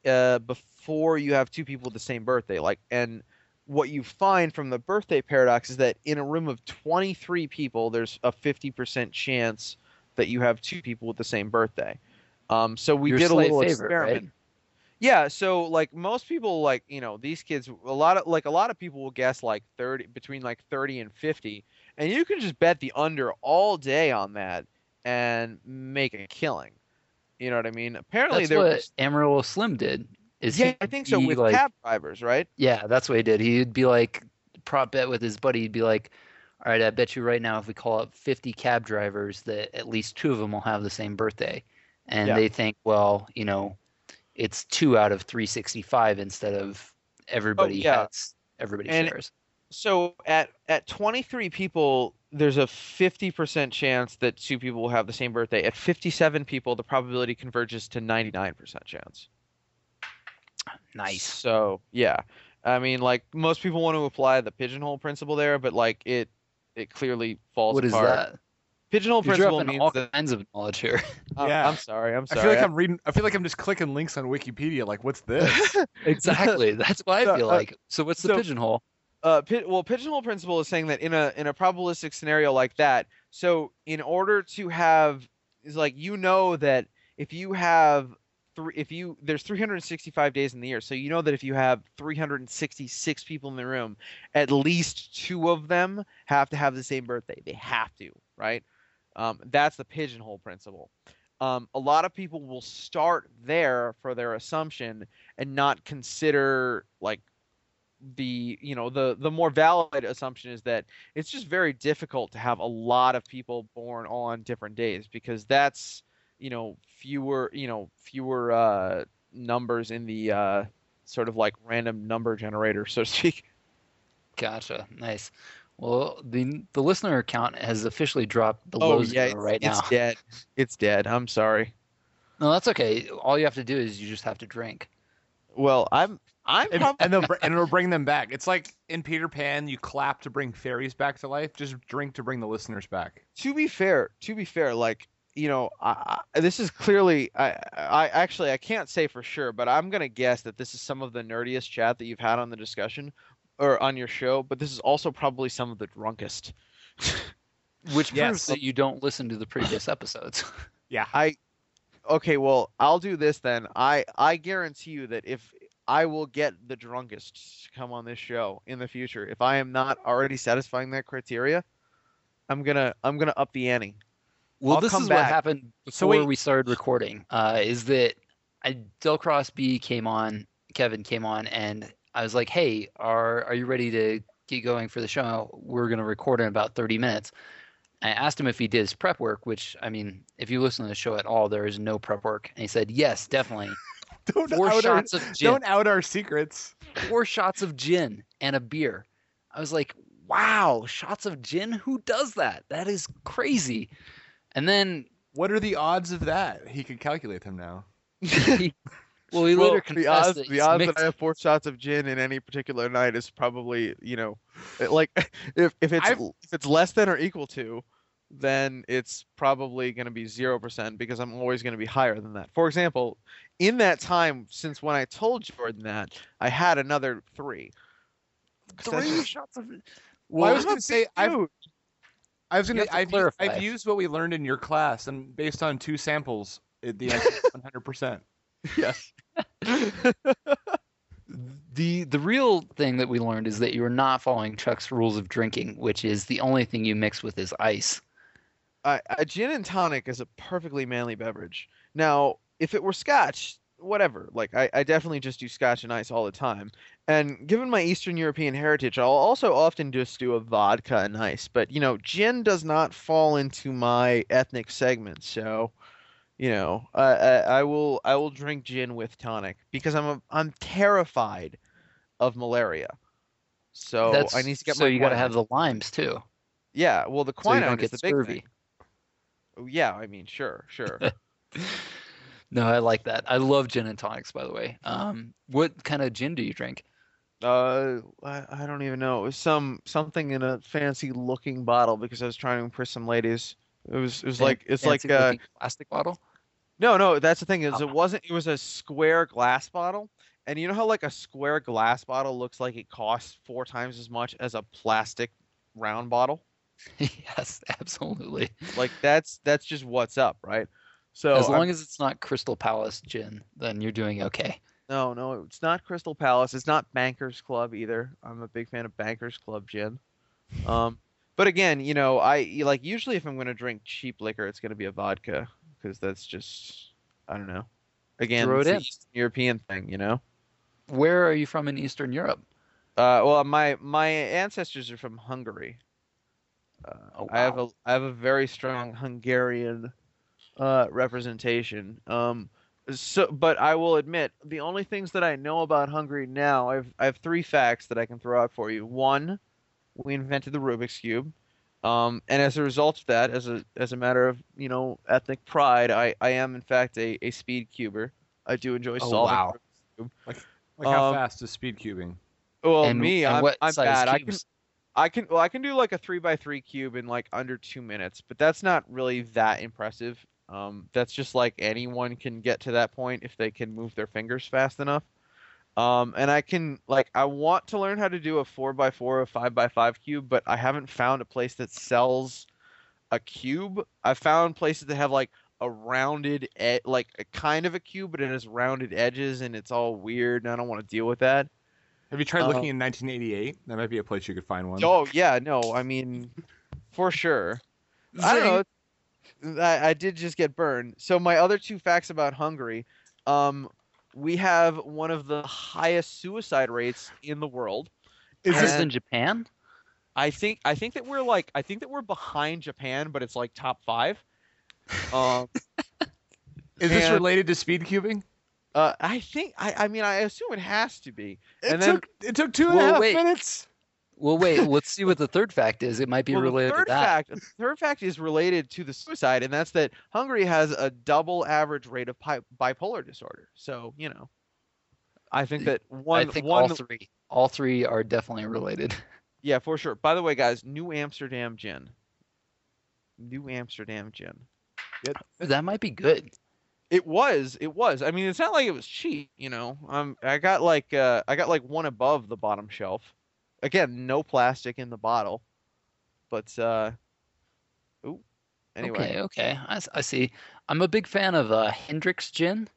Speaker 6: uh, before you have two people with the same birthday? Like, and what you find from the birthday paradox is that in a room of 23 people, there's a 50% chance that you have two people with the same birthday. Um, so we
Speaker 5: Your
Speaker 6: did a little
Speaker 5: favorite,
Speaker 6: experiment.
Speaker 5: right?
Speaker 6: Yeah, so like most people, like you know, these kids, a lot of like a lot of people will guess like 30 between like 30 and 50, and you can just bet the under all day on that and make a killing. You know what I mean? Apparently
Speaker 5: That's
Speaker 6: there
Speaker 5: what
Speaker 6: was
Speaker 5: Amarillo Slim did. Is
Speaker 6: yeah,
Speaker 5: he-
Speaker 6: I think so with
Speaker 5: like,
Speaker 6: cab drivers, right?
Speaker 5: Yeah, that's what he did. He'd be like prop bet with his buddy. He'd be like, "All right, I bet you right now, if we call up 50 cab drivers, that at least two of them will have the same birthday." And
Speaker 6: Yeah.
Speaker 5: they think, well, you know, it's two out of 365 instead of everybody
Speaker 6: Oh, yeah.
Speaker 5: has everybody
Speaker 6: And-
Speaker 5: shares.
Speaker 6: So at at 23 people, there's a 50% chance that two people will have the same birthday. At 57 people, the probability converges to 99% chance.
Speaker 5: Nice.
Speaker 6: So yeah, I mean, like most people want to apply the pigeonhole principle there, but like it, it clearly falls
Speaker 5: What is
Speaker 6: apart.
Speaker 5: that?
Speaker 6: Pigeonhole
Speaker 5: You're
Speaker 6: principle means
Speaker 5: all
Speaker 6: that.
Speaker 5: kinds of knowledge here.
Speaker 6: I'm,
Speaker 4: Yeah.
Speaker 6: I'm sorry. I'm sorry.
Speaker 4: I feel like I'm reading. I feel like I'm just clicking links on Wikipedia. Like, what's this?
Speaker 5: exactly. That's what I
Speaker 6: So,
Speaker 5: feel
Speaker 6: uh,
Speaker 5: like. So what's the
Speaker 6: so-
Speaker 5: pigeonhole?
Speaker 6: uh, pi- well, pigeonhole principle is saying that in a in a probabilistic scenario like that, so in order to have is like you know that if you have three, if you there's 365 days in the year, so you know that if you have 366 people in the room, at least two of them have to have the same birthday. They have to, right? Um, that's the pigeonhole principle. Um, a lot of people will start there for their assumption and not consider like the you know the the more valid assumption is that it's just very difficult to have a lot of people born on different days because that's you know fewer you know fewer uh numbers in the uh sort of like random number generator so to speak
Speaker 5: Gotcha. Nice. Well, the the listener account has officially dropped
Speaker 6: oh
Speaker 5: below
Speaker 6: yeah
Speaker 5: zero
Speaker 6: it's,
Speaker 5: right
Speaker 6: it's
Speaker 5: now.
Speaker 6: dead it's dead i'm sorry
Speaker 5: No, that's okay. All you have to do is you just have to drink.
Speaker 6: well i'm i'm
Speaker 4: and,
Speaker 6: probably
Speaker 4: and they'll and it'll bring them back. It's like in Peter Pan, you clap to bring fairies back to life. Just drink to bring the listeners back.
Speaker 6: to be fair, to be fair, like you know, I, I, this is clearly. I, I actually I can't say for sure, but I'm gonna guess that this is some of the nerdiest chat that you've had on the discussion or on your show. But this is also probably some of the drunkest.
Speaker 5: Which
Speaker 4: Yes.
Speaker 5: proves that you don't listen to the previous episodes.
Speaker 4: Yeah.
Speaker 6: I okay, well, I'll do this then. I I guarantee you that if I will get the drunkest to come on this show in the future, if I am not already satisfying that criteria, I'm gonna I'm gonna up the ante.
Speaker 5: Well,
Speaker 6: I'll
Speaker 5: this is
Speaker 6: back.
Speaker 5: what happened
Speaker 4: So
Speaker 5: before
Speaker 4: wait-
Speaker 5: we started recording. Uh, is that I, Delcross B came on, Kevin came on, and I was like, "Hey, are are you ready to get going for the show? We're gonna record in about 30 minutes." I asked him if he did his prep work, which I mean, if you listen to the show at all, there is no prep work, and he said, "Yes, definitely."
Speaker 4: Don't
Speaker 5: Four
Speaker 4: out our,
Speaker 5: of gin.
Speaker 4: don't out our secrets.
Speaker 5: four shots of gin and a beer. I was like, wow, shots of gin? Who does that? That is crazy. And then,
Speaker 4: What are the odds of that? He could calculate them now.
Speaker 5: he, well, he
Speaker 6: well,
Speaker 5: later
Speaker 6: the odds,
Speaker 5: that
Speaker 6: the odds that I have four shots of gin in any particular night is probably, you know, like if if it's
Speaker 4: I've-
Speaker 6: if it's less than or equal to, then it's probably going to be zero percent because I'm always going to be higher than that. For example, in that time since when I told Jordan that, I had another three. 'Cause that's
Speaker 5: Three
Speaker 6: just-
Speaker 5: shots of.
Speaker 4: Well, I was going to say I've. I was going to
Speaker 5: to
Speaker 4: I've,
Speaker 5: clarify.
Speaker 4: I've used what we learned in your class, and based on two samples, it, the answer is 100. percent
Speaker 6: yes.
Speaker 5: The the real thing that we learned is that you are not following Chuck's rules of drinking, which is the only thing you mix with is ice.
Speaker 6: A gin and tonic is a perfectly manly beverage. Now, if it were scotch, whatever. Like I, I definitely just do scotch and ice all the time. And given my Eastern European heritage, I'll also often just do a vodka and ice. But you know, gin does not fall into my ethnic segment, so you know, I, I, I will I will drink gin with tonic because I'm a, I'm terrified of malaria. So
Speaker 5: That's,
Speaker 6: I need to get
Speaker 5: so
Speaker 6: my
Speaker 5: you got to have the limes too,
Speaker 6: yeah. Well, the
Speaker 5: so
Speaker 6: quinine
Speaker 5: don't
Speaker 6: is the big thing. Oh, Yeah, I mean, sure, sure.
Speaker 5: No, I like that. I love gin and tonics, by the way. Um, what kind of gin do you drink?
Speaker 6: Uh, I, I don't even know. It was some something in a fancy looking bottle because I was trying to impress some ladies. It was it was
Speaker 5: Fan-
Speaker 6: like it's like
Speaker 5: fancy
Speaker 6: uh
Speaker 5: plastic bottle.
Speaker 6: No no that's the thing is
Speaker 5: Oh.
Speaker 6: it wasn't it was a square glass bottle And you know how like a square glass bottle looks like it costs four times as much as a plastic round bottle?
Speaker 5: yes, absolutely.
Speaker 6: Like that's that's just what's up, right? So
Speaker 5: as long
Speaker 6: I'm-
Speaker 5: as it's not Crystal Palace gin, then you're doing okay.
Speaker 6: no, no, it's not Crystal Palace. It's not Bankers Club either. I'm a big fan of Bankers Club gin. Um, but again, you know, I like usually if I'm going to drink cheap liquor, it's going to be a vodka because that's just I don't know. Again,
Speaker 5: Throw
Speaker 6: it's
Speaker 5: it
Speaker 6: the
Speaker 5: in.
Speaker 6: Eastern European thing, you know.
Speaker 5: Where are you from in Eastern Europe?
Speaker 6: Uh, well, my my ancestors are from Hungary. Uh,
Speaker 5: Oh,
Speaker 6: I have a
Speaker 5: wow.
Speaker 6: I have a very strong Hungarian uh, representation. Um, so, but I will admit the only things that I know about Hungary now, I've I have three facts that I can throw out for you. One, we invented the Rubik's cube, um, and as a result of that, as a as a matter of you know ethnic pride, I I am in fact a, a speed cuber. I do enjoy
Speaker 5: Oh,
Speaker 6: solving.
Speaker 5: wow.
Speaker 6: Rubik's Cube.
Speaker 4: Like how
Speaker 6: Um,
Speaker 4: fast is speed cubing?
Speaker 6: Well,
Speaker 5: and,
Speaker 6: me,
Speaker 5: and
Speaker 6: I'm,
Speaker 5: what
Speaker 6: I'm bad. I can? I can well I can do like a three by three cube in like under two minutes, but that's not really that impressive. Um, that's just like anyone can get to that point if they can move their fingers fast enough. Um, and I can like I want to learn how to do a four by four or five by five cube, but I haven't found a place that sells a cube. I've found places that have like a rounded ed- like a kind of a cube, but it has rounded edges and it's all weird, and I don't want to deal with that.
Speaker 4: Have you tried
Speaker 6: uh,
Speaker 4: looking in 1988? That might be a place you could find one.
Speaker 6: Oh yeah, no, I mean, for sure. I don't know. I, I did just get burned. So my other two facts about Hungary, um, we have one of the highest suicide rates in the world.
Speaker 5: Is this in Japan?
Speaker 6: I think I think that we're like I think that we're behind Japan, but it's like top five. Um,
Speaker 4: Is this
Speaker 6: and-
Speaker 4: related to speed cubing?
Speaker 6: uh, I think I I mean I assume it has to be.
Speaker 4: It
Speaker 6: And then-
Speaker 4: took it took two and a half
Speaker 5: wait.
Speaker 4: minutes.
Speaker 5: Well, wait. let's see what the third fact is. It might be
Speaker 6: well,
Speaker 5: related
Speaker 6: the third
Speaker 5: to that.
Speaker 6: fact, the third fact is related to the suicide, and that's that Hungary has a double average rate of pi- bipolar disorder. So you know, I think that one,
Speaker 5: I think
Speaker 6: one,
Speaker 5: all three, all three are definitely related.
Speaker 6: yeah, for sure. By the way, guys, New Amsterdam gin, New Amsterdam gin.
Speaker 5: that might be good.
Speaker 6: It was, it was. I mean, it's not like it was cheap, you know. Um, I got like, uh, I got like one above the bottom shelf. Again, no plastic in the bottle, but uh, ooh, anyway.
Speaker 5: Okay, okay. I see. I'm a big fan of uh, Hendrick's gin.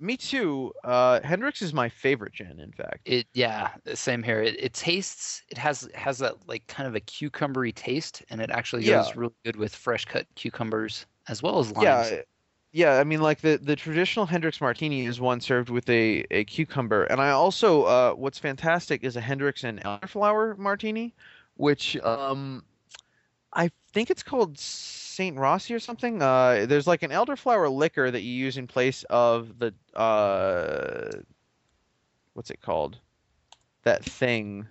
Speaker 6: Me too. Uh, Hendrick's is my favorite gin, in fact.
Speaker 5: It yeah, same here. It, it tastes. It has has that like kind of a cucumbery taste, and it actually
Speaker 6: Yeah.
Speaker 5: really good with fresh cut cucumbers as well as limes.
Speaker 6: Yeah, yeah. I mean, like the the traditional Hendrick's Martini is one served with a a cucumber, and I also uh, what's fantastic is a Hendrick's and elderflower Martini, which um, I think it's called Saint Rossi or something. Uh, there's like an elderflower liquor that you use in place of the uh, what's it called? That thing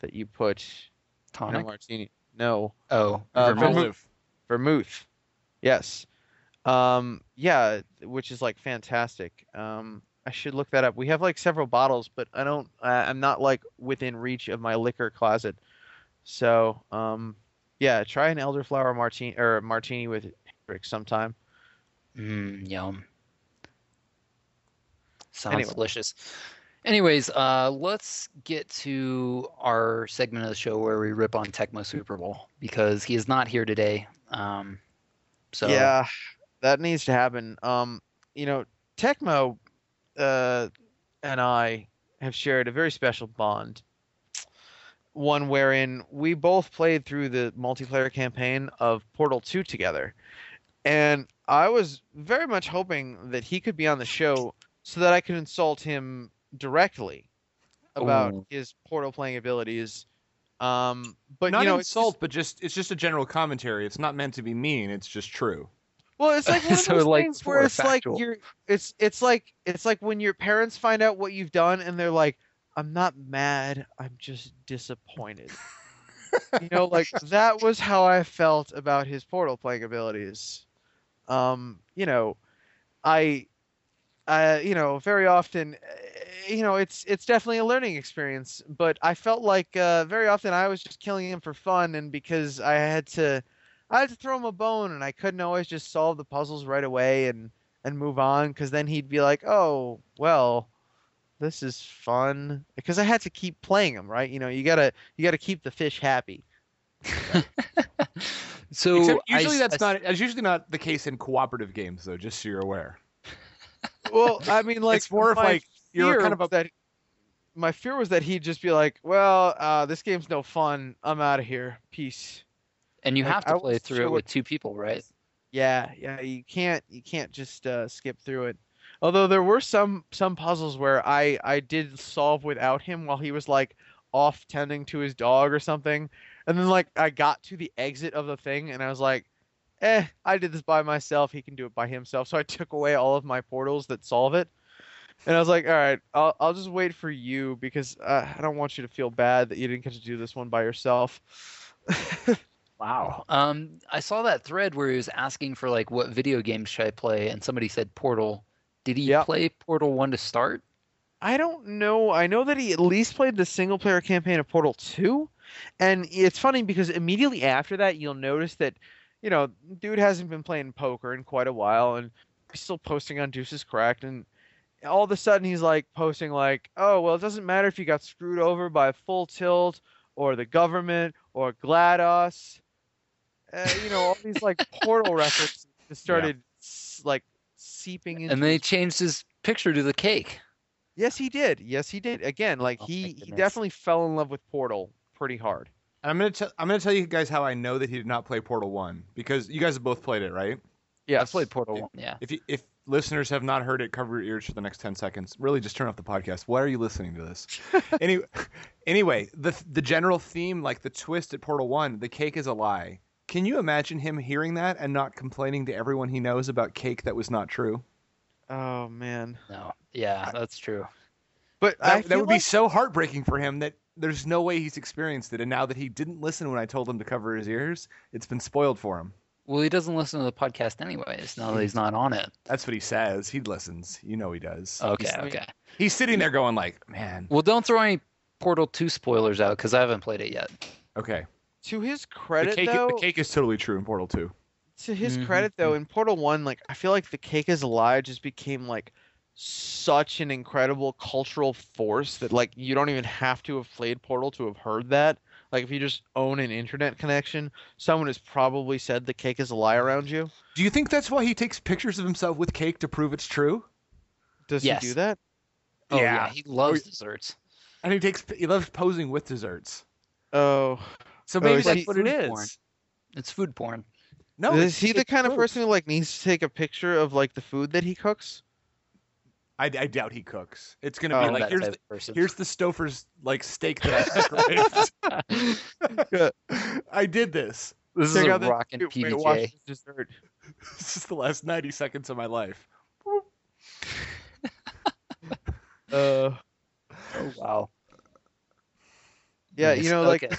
Speaker 6: that you put in a martini. No,
Speaker 5: Oh,
Speaker 6: Uh,
Speaker 5: vermouth.
Speaker 6: vermouth. vermouth. Yes. Um, yeah, which is like fantastic. Um, I should look that up. We have like several bottles, but I don't. I I'm not like within reach of my liquor closet. So, um, yeah, try an elderflower martini or martini with Hendrick's sometime.
Speaker 5: Mm, yum. Sounds
Speaker 6: Anyway.
Speaker 5: delicious. Anyways, uh, let's get to our segment of the show where we rip on Tecmo Super Bowl because he is not here today. Um, so
Speaker 6: Yeah, that needs to happen. Um, you know, Tecmo, uh, and I have shared a very special bond. One wherein we both played through the multiplayer campaign of Portal 2 together. And I was very much hoping that he could be on the show so that I could insult him directly about
Speaker 5: Ooh.
Speaker 6: his Portal playing abilities. Um, but
Speaker 4: not
Speaker 6: you know, it's just-
Speaker 4: insult, but just it's just a general commentary. It's not meant to be mean. It's just true.
Speaker 6: Well, it's like one of
Speaker 5: So,
Speaker 6: those
Speaker 5: like,
Speaker 6: things where it's like you're it's it's like it's like when your parents find out what you've done and they're like, "I'm not mad, I'm just disappointed." you know, like that was how I felt about his portal playing abilities. Um, you know, I, I, you know, very often, eh, you know, it's it's definitely a learning experience. But I felt like uh, very often I was just killing him for fun, and because I had to, I had to throw him a bone, and I couldn't always just solve the puzzles right away and and move on, because then he'd be like, oh well, this is fun because I had to keep playing them, right? You know, you gotta you gotta keep the fish happy.
Speaker 5: so
Speaker 4: Except usually
Speaker 5: s-
Speaker 4: that's
Speaker 5: I s-
Speaker 4: not that's usually not the case in cooperative games though, just so you're aware.
Speaker 6: Well, I mean, like
Speaker 4: it's more of
Speaker 6: my
Speaker 4: like you're
Speaker 6: fear
Speaker 4: kind of a
Speaker 6: was that my fear was that he'd just be like, "Well, uh, this game's no fun. I'm out of here. Peace."
Speaker 5: And you
Speaker 6: like,
Speaker 5: have to play through
Speaker 6: sure
Speaker 5: it with two people, right?
Speaker 6: Yeah, yeah, you can't you can't just uh, skip through it. Although there were some some puzzles where I I did solve without him while he was like off tending to his dog or something, and then like I got to the exit of the thing and I was like, eh, I did this by myself. He can do it by himself. So I took away all of my portals that solve it. And I was like, all right, I'll I'll just wait for you because uh, I don't want you to feel bad that you didn't get to do this one by yourself.
Speaker 5: Wow. Um, I saw that thread where he was asking for like what video games should I play, and somebody said Portal. Did he
Speaker 6: Yep.
Speaker 5: play Portal One to start?
Speaker 6: I don't know. I know that he at least played the single player campaign of Portal 2. And it's funny because immediately after that, you'll notice that, you know, dude hasn't been playing poker in quite a while and he's still posting on Deuces Cracked. And all of a sudden, he's like posting, like, oh, well, it doesn't matter if you got screwed over by Full Tilt or the government or GLaDOS. Uh, you know, all these like Portal references just started s like seeping into
Speaker 5: And then he changed his picture to the cake.
Speaker 6: Yes, he did. Yes, he did. Again, like
Speaker 5: Oh,
Speaker 6: he, he definitely fell in love with Portal pretty hard.
Speaker 4: And I'm gonna tell I'm gonna tell you guys how I know that he did not play Portal One because you guys have both played it, right?
Speaker 6: Yeah,
Speaker 5: I played Portal One. Yeah.
Speaker 4: If you, if listeners have not heard it, cover your ears for the next ten seconds. Really, just turn off the podcast. Why are you listening to this? anyway, anyway, the the general theme, like the twist at Portal One, the cake is a lie. Can you imagine him hearing that and not complaining to everyone he knows about cake that was not true?
Speaker 6: Oh man,
Speaker 5: No. Yeah, that's true.
Speaker 6: but I
Speaker 4: That, that
Speaker 6: feel
Speaker 4: would be so heartbreaking for him that there's no way he's experienced it. And now that he didn't listen when I told him to cover his ears, it's been spoiled for him.
Speaker 5: Well, he doesn't listen to the podcast anyways. Now that he's not on it.
Speaker 4: That's what he says. He listens. You know he does.
Speaker 5: Okay.
Speaker 4: He's,
Speaker 5: Okay.
Speaker 4: he's sitting there going like, man,
Speaker 5: Well, don't throw any Portal Two spoilers out because I haven't played it yet.
Speaker 4: okay.
Speaker 6: To his
Speaker 4: The
Speaker 6: credit
Speaker 4: cake,
Speaker 6: though.
Speaker 4: the cake is totally true in Portal 2.
Speaker 6: To his
Speaker 5: Mhm.
Speaker 6: credit though, in Portal One, like I feel like the cake is a lie just became like such an incredible cultural force that like you don't even have to have played Portal to have heard that. Like if you just own an internet connection, someone has probably said the cake is a lie around you.
Speaker 4: Do you think that's why he takes pictures of himself with cake to prove it's true?
Speaker 6: Does
Speaker 5: Yes.
Speaker 6: he do that?
Speaker 5: Oh yeah,
Speaker 4: Yeah.
Speaker 5: he loves desserts.
Speaker 4: And he takes he loves posing with desserts.
Speaker 6: Oh,
Speaker 4: So
Speaker 6: Oh,
Speaker 4: maybe
Speaker 6: is
Speaker 4: that's
Speaker 6: he-
Speaker 4: what it is.
Speaker 5: porn. It's food porn.
Speaker 4: No,
Speaker 6: is
Speaker 4: it's-
Speaker 6: he the
Speaker 4: it's
Speaker 6: kind of
Speaker 4: proof.
Speaker 6: person who like needs to take a picture of like the food that he cooks?
Speaker 4: I, I doubt he cooks. It's gonna
Speaker 6: Oh,
Speaker 4: be
Speaker 5: I'm
Speaker 4: like here's the,
Speaker 5: of person.
Speaker 4: here's the Stouffer's like steak that I microwaved. I did this.
Speaker 5: this is
Speaker 6: Check
Speaker 5: a
Speaker 6: out this
Speaker 5: rockin'
Speaker 6: cute Weight
Speaker 5: PBJ.
Speaker 6: Watchers dessert.
Speaker 4: This is the last ninety seconds of my life.
Speaker 6: Uh,
Speaker 5: Oh wow.
Speaker 6: yeah,
Speaker 5: Nice.
Speaker 6: you know, like
Speaker 5: Okay.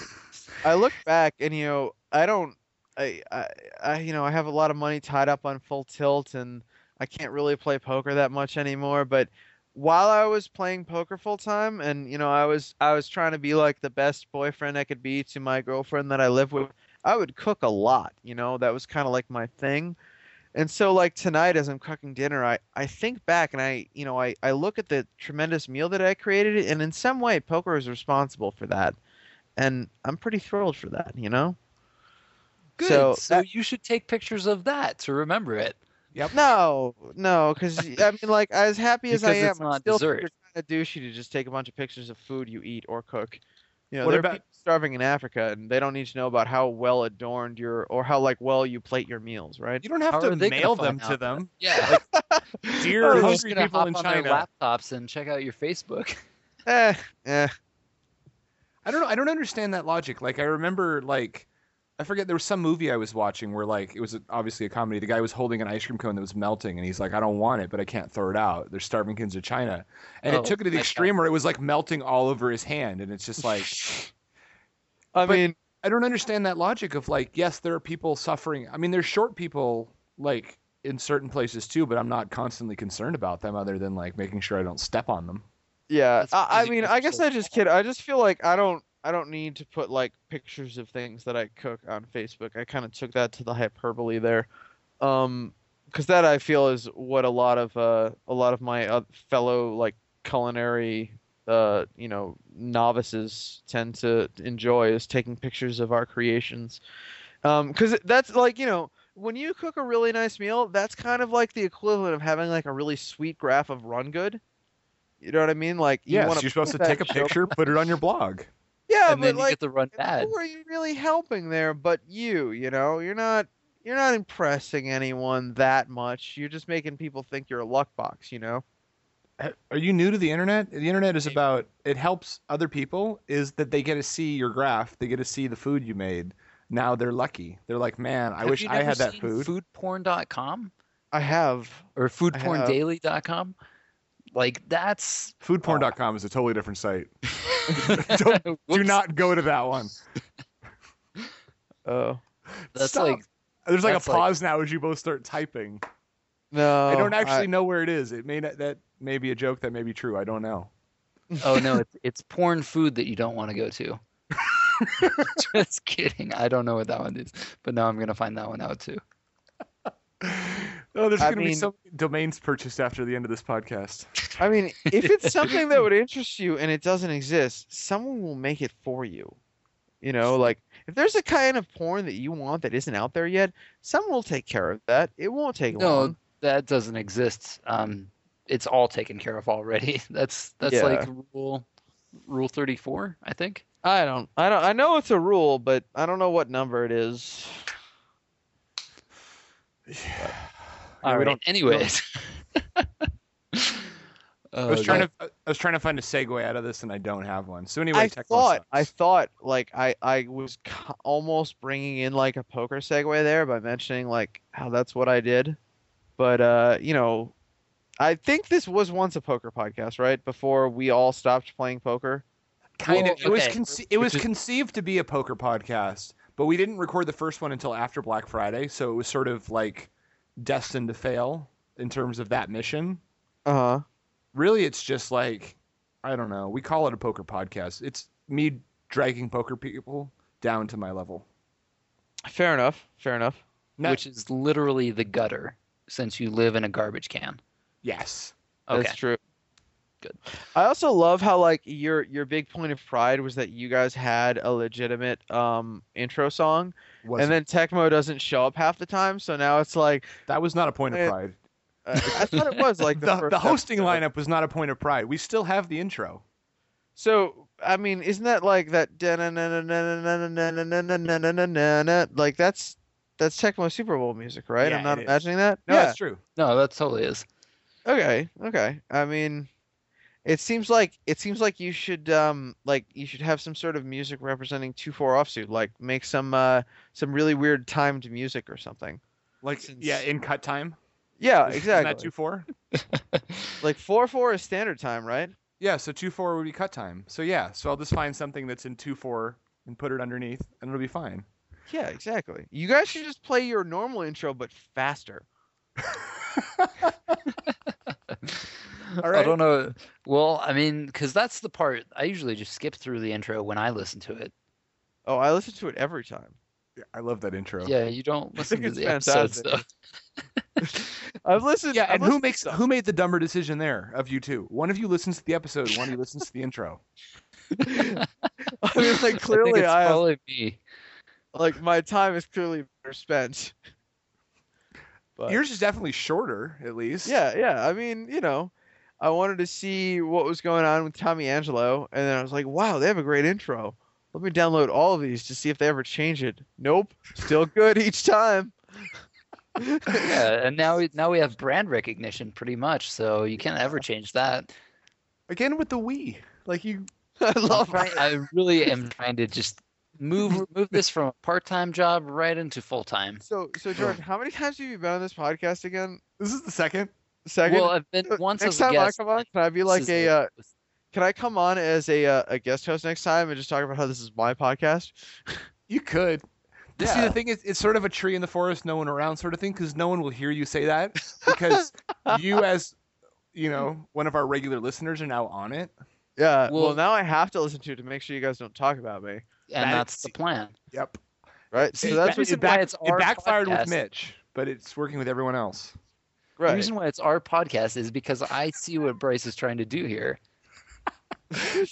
Speaker 6: I look back and you know, I don't, I, I, I, you know, I have a lot of money tied up on full tilt, and I can't really play poker that much anymore. But while I was playing poker full time, and you know, I was, I was trying to be like the best boyfriend I could be to my girlfriend that I live with. I would cook a lot. You know, that was kind of like my thing. And so like tonight as I'm cooking dinner, I, I think back and I you know I, I look at the tremendous meal that I created and in some way poker is responsible for that. And I'm pretty thrilled for that, you know?
Speaker 5: Good.
Speaker 6: So
Speaker 5: So,
Speaker 6: that-
Speaker 5: you should take pictures of that to remember it. Yep.
Speaker 6: No, no, because I mean like as happy as I am,
Speaker 5: it's
Speaker 6: I'm
Speaker 5: not
Speaker 6: still
Speaker 5: dessert.
Speaker 6: kind of douchey to just take a bunch of pictures of food you eat or cook. You know,
Speaker 4: What
Speaker 6: there
Speaker 4: about-
Speaker 6: are people starving in Africa and they don't need to know about how well adorned your or how like well you plate your meals, right?
Speaker 4: You don't have
Speaker 5: How
Speaker 4: to
Speaker 5: are they gonna
Speaker 4: mail them to them.
Speaker 5: Yeah.
Speaker 4: Dear
Speaker 6: Oh,
Speaker 4: hungry
Speaker 5: gonna
Speaker 4: people
Speaker 5: hop
Speaker 4: in
Speaker 5: on
Speaker 4: China.
Speaker 5: their laptops and check out your Facebook.
Speaker 6: Eh, eh.
Speaker 4: I don't know. I don't understand that logic. Like I remember, like I forget there was some movie I was watching where like it was obviously a comedy. The guy was holding an ice cream cone that was melting, and he's like, "I don't want it, but I can't throw it out. They're starving kids in China." And
Speaker 5: Oh,
Speaker 4: it took it to the extreme where it was like melting all over his hand, and it's just like
Speaker 6: I mean,
Speaker 4: I don't understand that logic of like, yes, there are people suffering. I mean, there's short people like in certain places too, but I'm not constantly concerned about them other than like making sure I don't step on them.
Speaker 6: Yeah, I, I mean, I guess I just kid. I just feel like I don't, I don't need to put like pictures of things that I cook on Facebook. I kind of took that to the hyperbole there, um, because that I feel is what a lot of uh, a lot of my uh, fellow like culinary uh you know novices tend to enjoy is taking pictures of our creations um because that's like you know when you cook a really nice meal that's kind of like the equivalent of having like a really sweet graph of run good you know what i mean like you
Speaker 4: Yes,
Speaker 6: wanna
Speaker 4: you're supposed to take a picture, put it on your blog.
Speaker 6: yeah
Speaker 5: and
Speaker 6: but
Speaker 5: then you
Speaker 6: like
Speaker 5: get the run bad.
Speaker 6: who are you really helping there but you you know you're not you're not impressing anyone that much you're just making people think you're a luck box you know
Speaker 4: Are you new to the internet? The internet is about it helps other people is that they get to see your graph, they get to see the food you made. Now they're lucky. They're like, "Man, I
Speaker 5: Have
Speaker 4: wish
Speaker 5: you
Speaker 4: I
Speaker 5: never
Speaker 4: had that
Speaker 5: seen
Speaker 4: food."
Speaker 5: Foodporn.com
Speaker 6: i have
Speaker 5: or foodporndaily.com. Like that's
Speaker 4: Foodporn.com is a totally different site. Don't, do
Speaker 5: Whoops.
Speaker 4: not go to that one.
Speaker 6: oh
Speaker 5: That's
Speaker 4: Stop.
Speaker 5: like
Speaker 4: There's like
Speaker 5: that's
Speaker 4: a
Speaker 5: like-
Speaker 4: pause now as you both start typing.
Speaker 6: no
Speaker 4: I don't actually know where it is. It may not, that may be a joke. That may be true. I don't know.
Speaker 5: oh no, it's it's porn food that you don't want to go to. Just kidding. I don't know what that one is, but now I'm gonna find that one out too.
Speaker 4: Oh, there's
Speaker 6: I
Speaker 4: going to be some domains purchased after the end of this podcast.
Speaker 6: I mean, if it's something that would interest you and it doesn't exist, someone will make it for you. You know, like if there's a kind of porn that you want that isn't out there yet, someone will take care of that. It won't take
Speaker 5: No,
Speaker 6: long.
Speaker 5: that doesn't exist. Um, it's all taken care of already. That's that's
Speaker 6: Yeah.
Speaker 5: like rule rule thirty four, I think.
Speaker 6: I don't. I don't. I know it's a rule, but I don't know what number it is.
Speaker 5: All
Speaker 4: we
Speaker 5: right.
Speaker 4: don't-
Speaker 5: Anyways.
Speaker 4: I was trying to I was trying to find a segue out of this, and I don't have one. So anyway,
Speaker 6: I
Speaker 4: Tecmo
Speaker 6: thought.
Speaker 4: sucks.
Speaker 6: I thought like I I was almost bringing in like a poker segue there by mentioning like how that's what I did, but uh, you know, I think this was once a poker podcast, right? Before we all stopped playing poker.
Speaker 4: kind
Speaker 5: Well,
Speaker 4: of it was conce- it was
Speaker 5: is-
Speaker 4: conceived to be a poker podcast, but we didn't record the first one until after Black Friday, so it was sort of like destined to fail in terms of that mission.
Speaker 6: Uh huh.
Speaker 4: Really, it's just like I don't know. We call it a poker podcast. It's me dragging poker people down to my level.
Speaker 6: Fair enough. Fair enough.
Speaker 4: No-
Speaker 5: which is literally the gutter, since you live in a garbage can.
Speaker 4: yes,
Speaker 5: Okay.
Speaker 6: That's true.
Speaker 5: Good.
Speaker 6: I also love how like your your big point of pride was that you guys had a legitimate um intro song,
Speaker 4: was
Speaker 6: and then Tecmo doesn't show up half the time. So now it's like
Speaker 4: that was not a point of
Speaker 6: Eh,
Speaker 4: pride.
Speaker 6: uh, I thought it was like the,
Speaker 4: The, the hosting
Speaker 6: episode.
Speaker 4: lineup was not a point of pride. We still have the intro.
Speaker 6: So I mean, isn't that like that? Like that's that's Tecmo Super Bowl music, right?
Speaker 4: Yeah,
Speaker 6: I'm not
Speaker 4: it is.
Speaker 6: imagining that.
Speaker 4: No,
Speaker 6: yeah.
Speaker 4: that's true.
Speaker 5: No, that totally is.
Speaker 6: Okay, okay. I mean, it seems like it seems like you should um like you should have some sort of music representing two four offsuit, like make some uh some really weird timed music or something.
Speaker 4: Like
Speaker 6: Since-
Speaker 4: yeah, in cut time.
Speaker 6: Yeah,
Speaker 4: Isn't that two four?
Speaker 6: Like four four is standard time, right?
Speaker 4: Yeah, so two four would be cut time. So yeah, so I'll just find something that's in two four and put it underneath, and it'll be fine.
Speaker 6: Yeah, exactly. You guys should just play your normal intro but faster.
Speaker 4: All
Speaker 5: I don't know. Well, I mean, because that's the part I usually just skip through the intro when I listen to it.
Speaker 6: Oh, I listen to it every time.
Speaker 4: Yeah, I love that intro.
Speaker 5: Yeah, you don't listen to
Speaker 6: it's
Speaker 5: the episode stuff.
Speaker 6: I've listened.
Speaker 4: Yeah,
Speaker 6: I've
Speaker 4: and who
Speaker 6: listened to
Speaker 4: makes who made the dumber decision there of you two? One of you listens to the episode, one of you listens to the intro.
Speaker 6: I mean, like
Speaker 5: I think
Speaker 6: clearly,
Speaker 5: it's
Speaker 6: I, have
Speaker 5: probably me.
Speaker 6: like my time is clearly better spent. But
Speaker 4: Yours is definitely shorter, at least.
Speaker 6: yeah, yeah. I mean, you know, I wanted to see what was going on with Tommy Angelo, and then I was like, wow, they have a great intro. Let me download all of these to see if they ever change it. Nope, still good each time.
Speaker 5: Yeah, and now we now we have brand recognition pretty much, so you can't ever change that.
Speaker 4: Again with the Wii. Like you
Speaker 6: I love
Speaker 5: trying- I really am trying to just move move this from a part time job right into full time.
Speaker 6: So, so Jordan, how many times have you been on this podcast again?
Speaker 4: this is the second.
Speaker 6: Second.
Speaker 5: Well, I've been
Speaker 6: Uh,
Speaker 5: once
Speaker 6: next
Speaker 5: as a
Speaker 6: time
Speaker 5: guest.
Speaker 6: I come on, can I be like a? Uh, can I come on as a uh, a guest host next time and just talk about how this is my podcast?
Speaker 4: You could. See,
Speaker 5: Yeah.
Speaker 4: the thing is, it's sort of a tree in the forest, no one around sort of thing, because no one will hear you say that because you, as you know, one of our regular listeners, are now on it.
Speaker 6: Yeah. Well,
Speaker 5: Well-
Speaker 6: now I have to listen to it to make sure you guys don't talk about me.
Speaker 5: and
Speaker 4: that-
Speaker 5: that's the plan.
Speaker 4: Yep.
Speaker 6: Right.
Speaker 5: See,
Speaker 6: So that's
Speaker 5: that
Speaker 6: what
Speaker 5: is
Speaker 6: you
Speaker 5: it back- it's
Speaker 4: it backfired
Speaker 5: podcast.
Speaker 4: with Mitch, but it's working with everyone else.
Speaker 5: The reason why it's our podcast is because I see what Bryce is trying to do here.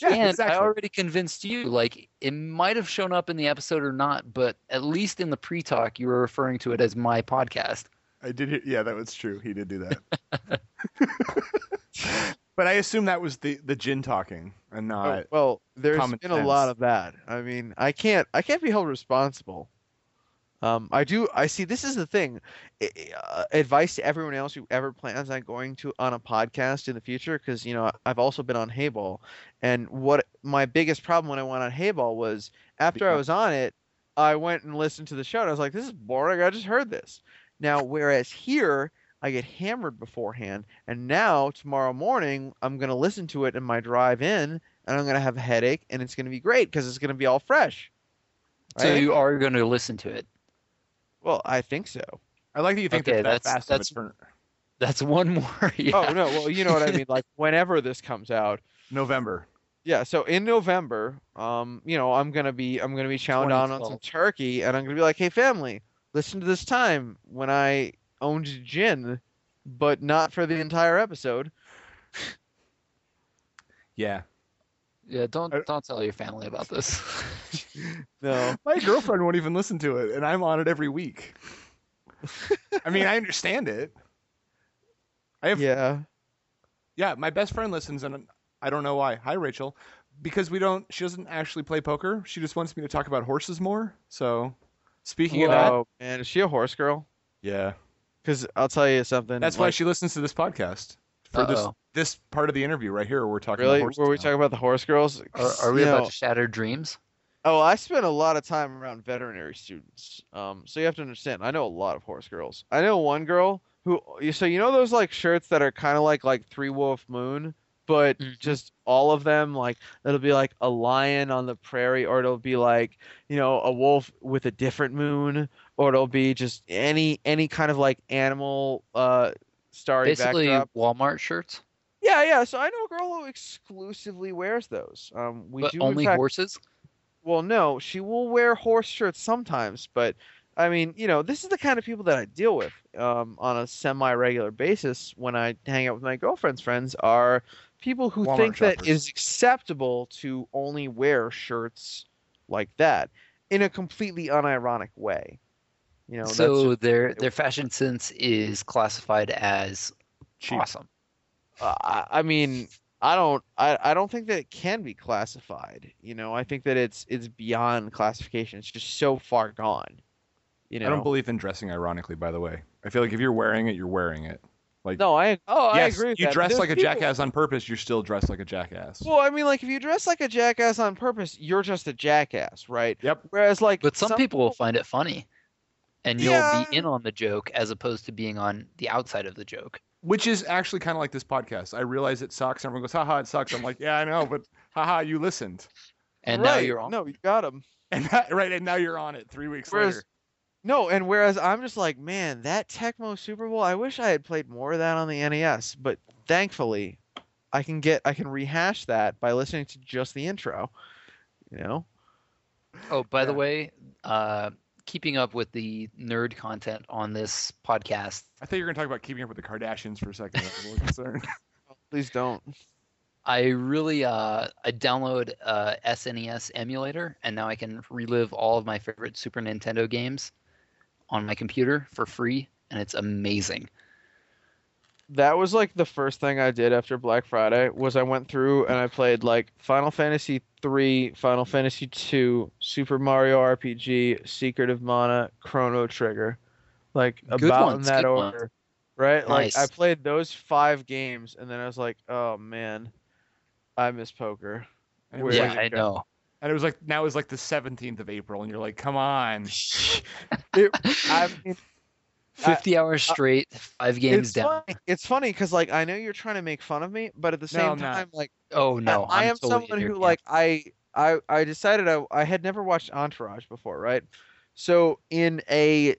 Speaker 4: Yeah,
Speaker 5: and
Speaker 4: exactly.
Speaker 5: I already convinced you, like, it might have shown up in the episode or not, but at least in the pre talk, you were referring to it as my podcast.
Speaker 4: I did. hear- Yeah, that was true. He did do that. but I assume that was the the gin talking and
Speaker 6: Oh,
Speaker 4: not.
Speaker 6: well, there's been a lot of that. I mean, I can't I can't be held responsible. Um, I do. I see. This is the thing. Uh, advice to everyone else who ever plans on going to on a podcast in the future, because you know I've also been on Hayball, and what my biggest problem when I went on Hayball was after I was on it, I went and listened to the show, and I was like, "This is boring. I just heard this." Now, whereas here, I get hammered beforehand, and now tomorrow morning I'm gonna listen to it in my drive in, and I'm gonna have a headache, and it's gonna be great because it's gonna be all fresh.
Speaker 5: So you are going to listen to it.
Speaker 6: Well, I think so.
Speaker 4: I like that you think
Speaker 5: Okay,
Speaker 4: that that
Speaker 5: that's-
Speaker 4: fast
Speaker 5: that's-
Speaker 4: of
Speaker 5: That's one more. Yeah.
Speaker 6: Oh no, well you know what I mean. Like whenever this comes out,
Speaker 4: November.
Speaker 6: yeah. So in November, um, you know, I'm gonna be I'm gonna be chowing down on some turkey, and I'm gonna be like, hey family, listen to this time when I owned gin, but not for the entire episode.
Speaker 4: Yeah.
Speaker 5: Yeah, don't don't tell your family about this.
Speaker 6: No,
Speaker 4: My girlfriend won't even listen to it, and I'm on it every week. I mean, I understand it. I have
Speaker 6: yeah.
Speaker 4: Yeah, my best friend listens, and I don't know why. Hi, Rachel. Because we don't. She doesn't actually play poker. She just wants me to talk about horses more. So, speaking of that,
Speaker 6: Whoa, man, is she a horse girl?
Speaker 4: yeah,
Speaker 6: Because I'll tell you something.
Speaker 4: that's why she listens to this podcast for this
Speaker 5: Uh-oh.
Speaker 4: this part of the interview right here. Where we're talking
Speaker 6: really
Speaker 4: about horses.
Speaker 6: were we
Speaker 4: now.
Speaker 6: talking about the horse girls?
Speaker 5: Are, are we
Speaker 6: You
Speaker 5: about
Speaker 6: know-
Speaker 5: to shatter dreams?
Speaker 6: Oh, I spent a lot of time around veterinary students. Um, so you have to understand. I know a lot of horse girls. I know one girl who. So you know those like shirts that are kind of like like Three Wolf Moon, but
Speaker 5: Mhm.
Speaker 6: just all of them like it'll be like a lion on the prairie, or it'll be like you know a wolf with a different moon, or it'll be just any any kind of like animal uh starry
Speaker 5: Basically,
Speaker 6: backdrop.
Speaker 5: Walmart shirts,
Speaker 6: Yeah, yeah. So I know a girl who exclusively wears those. Um, we
Speaker 5: but
Speaker 6: do
Speaker 5: only
Speaker 6: fact-
Speaker 5: horses.
Speaker 6: Well, no, she will wear horse shirts sometimes, but I mean, you know, this is the kind of people that I deal with um, on a semi-regular basis when I hang out with my girlfriend's friends are people who
Speaker 4: Walmart
Speaker 6: think that
Speaker 4: shoppers.
Speaker 6: it's acceptable to only wear shirts like that in a completely unironic way. You know, that's
Speaker 5: so
Speaker 6: just-
Speaker 5: their their fashion sense is classified as
Speaker 4: Cheap.
Speaker 5: awesome.
Speaker 6: uh, I I mean, I don't, I, I don't think that it can be classified. You know, I think that it's it's beyond classification. It's just so far gone. You know,
Speaker 4: I don't believe in dressing ironically. By the way, I feel like if you're wearing it, you're wearing it. Like,
Speaker 6: No, I oh I agree with
Speaker 4: you
Speaker 6: that.
Speaker 4: dress
Speaker 6: There's
Speaker 4: like a
Speaker 6: people-
Speaker 4: jackass on purpose. You're still dressed like a jackass.
Speaker 6: Well, I mean, like if you dress like a jackass on purpose, you're just a jackass, right?
Speaker 4: Yep.
Speaker 6: Whereas, like,
Speaker 5: But some, people will find it funny, and you'll
Speaker 6: Yeah.
Speaker 5: be in on the joke as opposed to being on the outside of the joke.
Speaker 4: Which is actually kind of like this podcast. I realize it sucks. Everyone goes, haha, it sucks. I'm like, yeah, I know, but haha, you listened.
Speaker 5: And now you're on.
Speaker 6: No, you got them.
Speaker 4: And that, right, and now you're on it three weeks
Speaker 6: Whereas,
Speaker 4: later.
Speaker 6: no, and whereas I'm just like, man, that Tecmo Super Bowl. I wish I had played more of that on the NES, but thankfully, I can get I can rehash that by listening to just the intro. You know.
Speaker 5: Oh, by the way, uh, keeping up with the nerd content on this podcast,
Speaker 4: I thought you were going to talk about keeping up with the Kardashians for a second. I was a concerned.
Speaker 6: Please don't.
Speaker 5: I really uh, I download uh, SNES emulator, and now I can relive all of my favorite Super Nintendo games on my computer for free, and it's amazing.
Speaker 6: That was like the first thing I did after Black Friday was I went through and I played like Final Fantasy 3, Final Fantasy 2, Super Mario RPG, Secret of Mana, Chrono Trigger. Like
Speaker 5: Good
Speaker 6: about
Speaker 5: ones,
Speaker 6: in that
Speaker 5: good ones.
Speaker 6: order. Right? Like I played those 5 games and then I was like, "Oh man, I miss poker."
Speaker 4: And it
Speaker 6: Where
Speaker 4: was
Speaker 5: yeah,
Speaker 6: is
Speaker 4: like,
Speaker 5: I know.
Speaker 4: and it was like now it's like the 17th of April, and you're like, come on.
Speaker 6: I mean,
Speaker 5: Fifty hours straight, five games
Speaker 6: it's
Speaker 5: down.
Speaker 6: funny. It's funny cuz like I know you're trying to make fun of me, but at the same
Speaker 4: I'm not.
Speaker 6: time like
Speaker 5: Oh no,
Speaker 6: I, I
Speaker 5: I'm totally
Speaker 6: someone who
Speaker 5: camp.
Speaker 6: like I I I decided I I had never watched Entourage before, right? So in a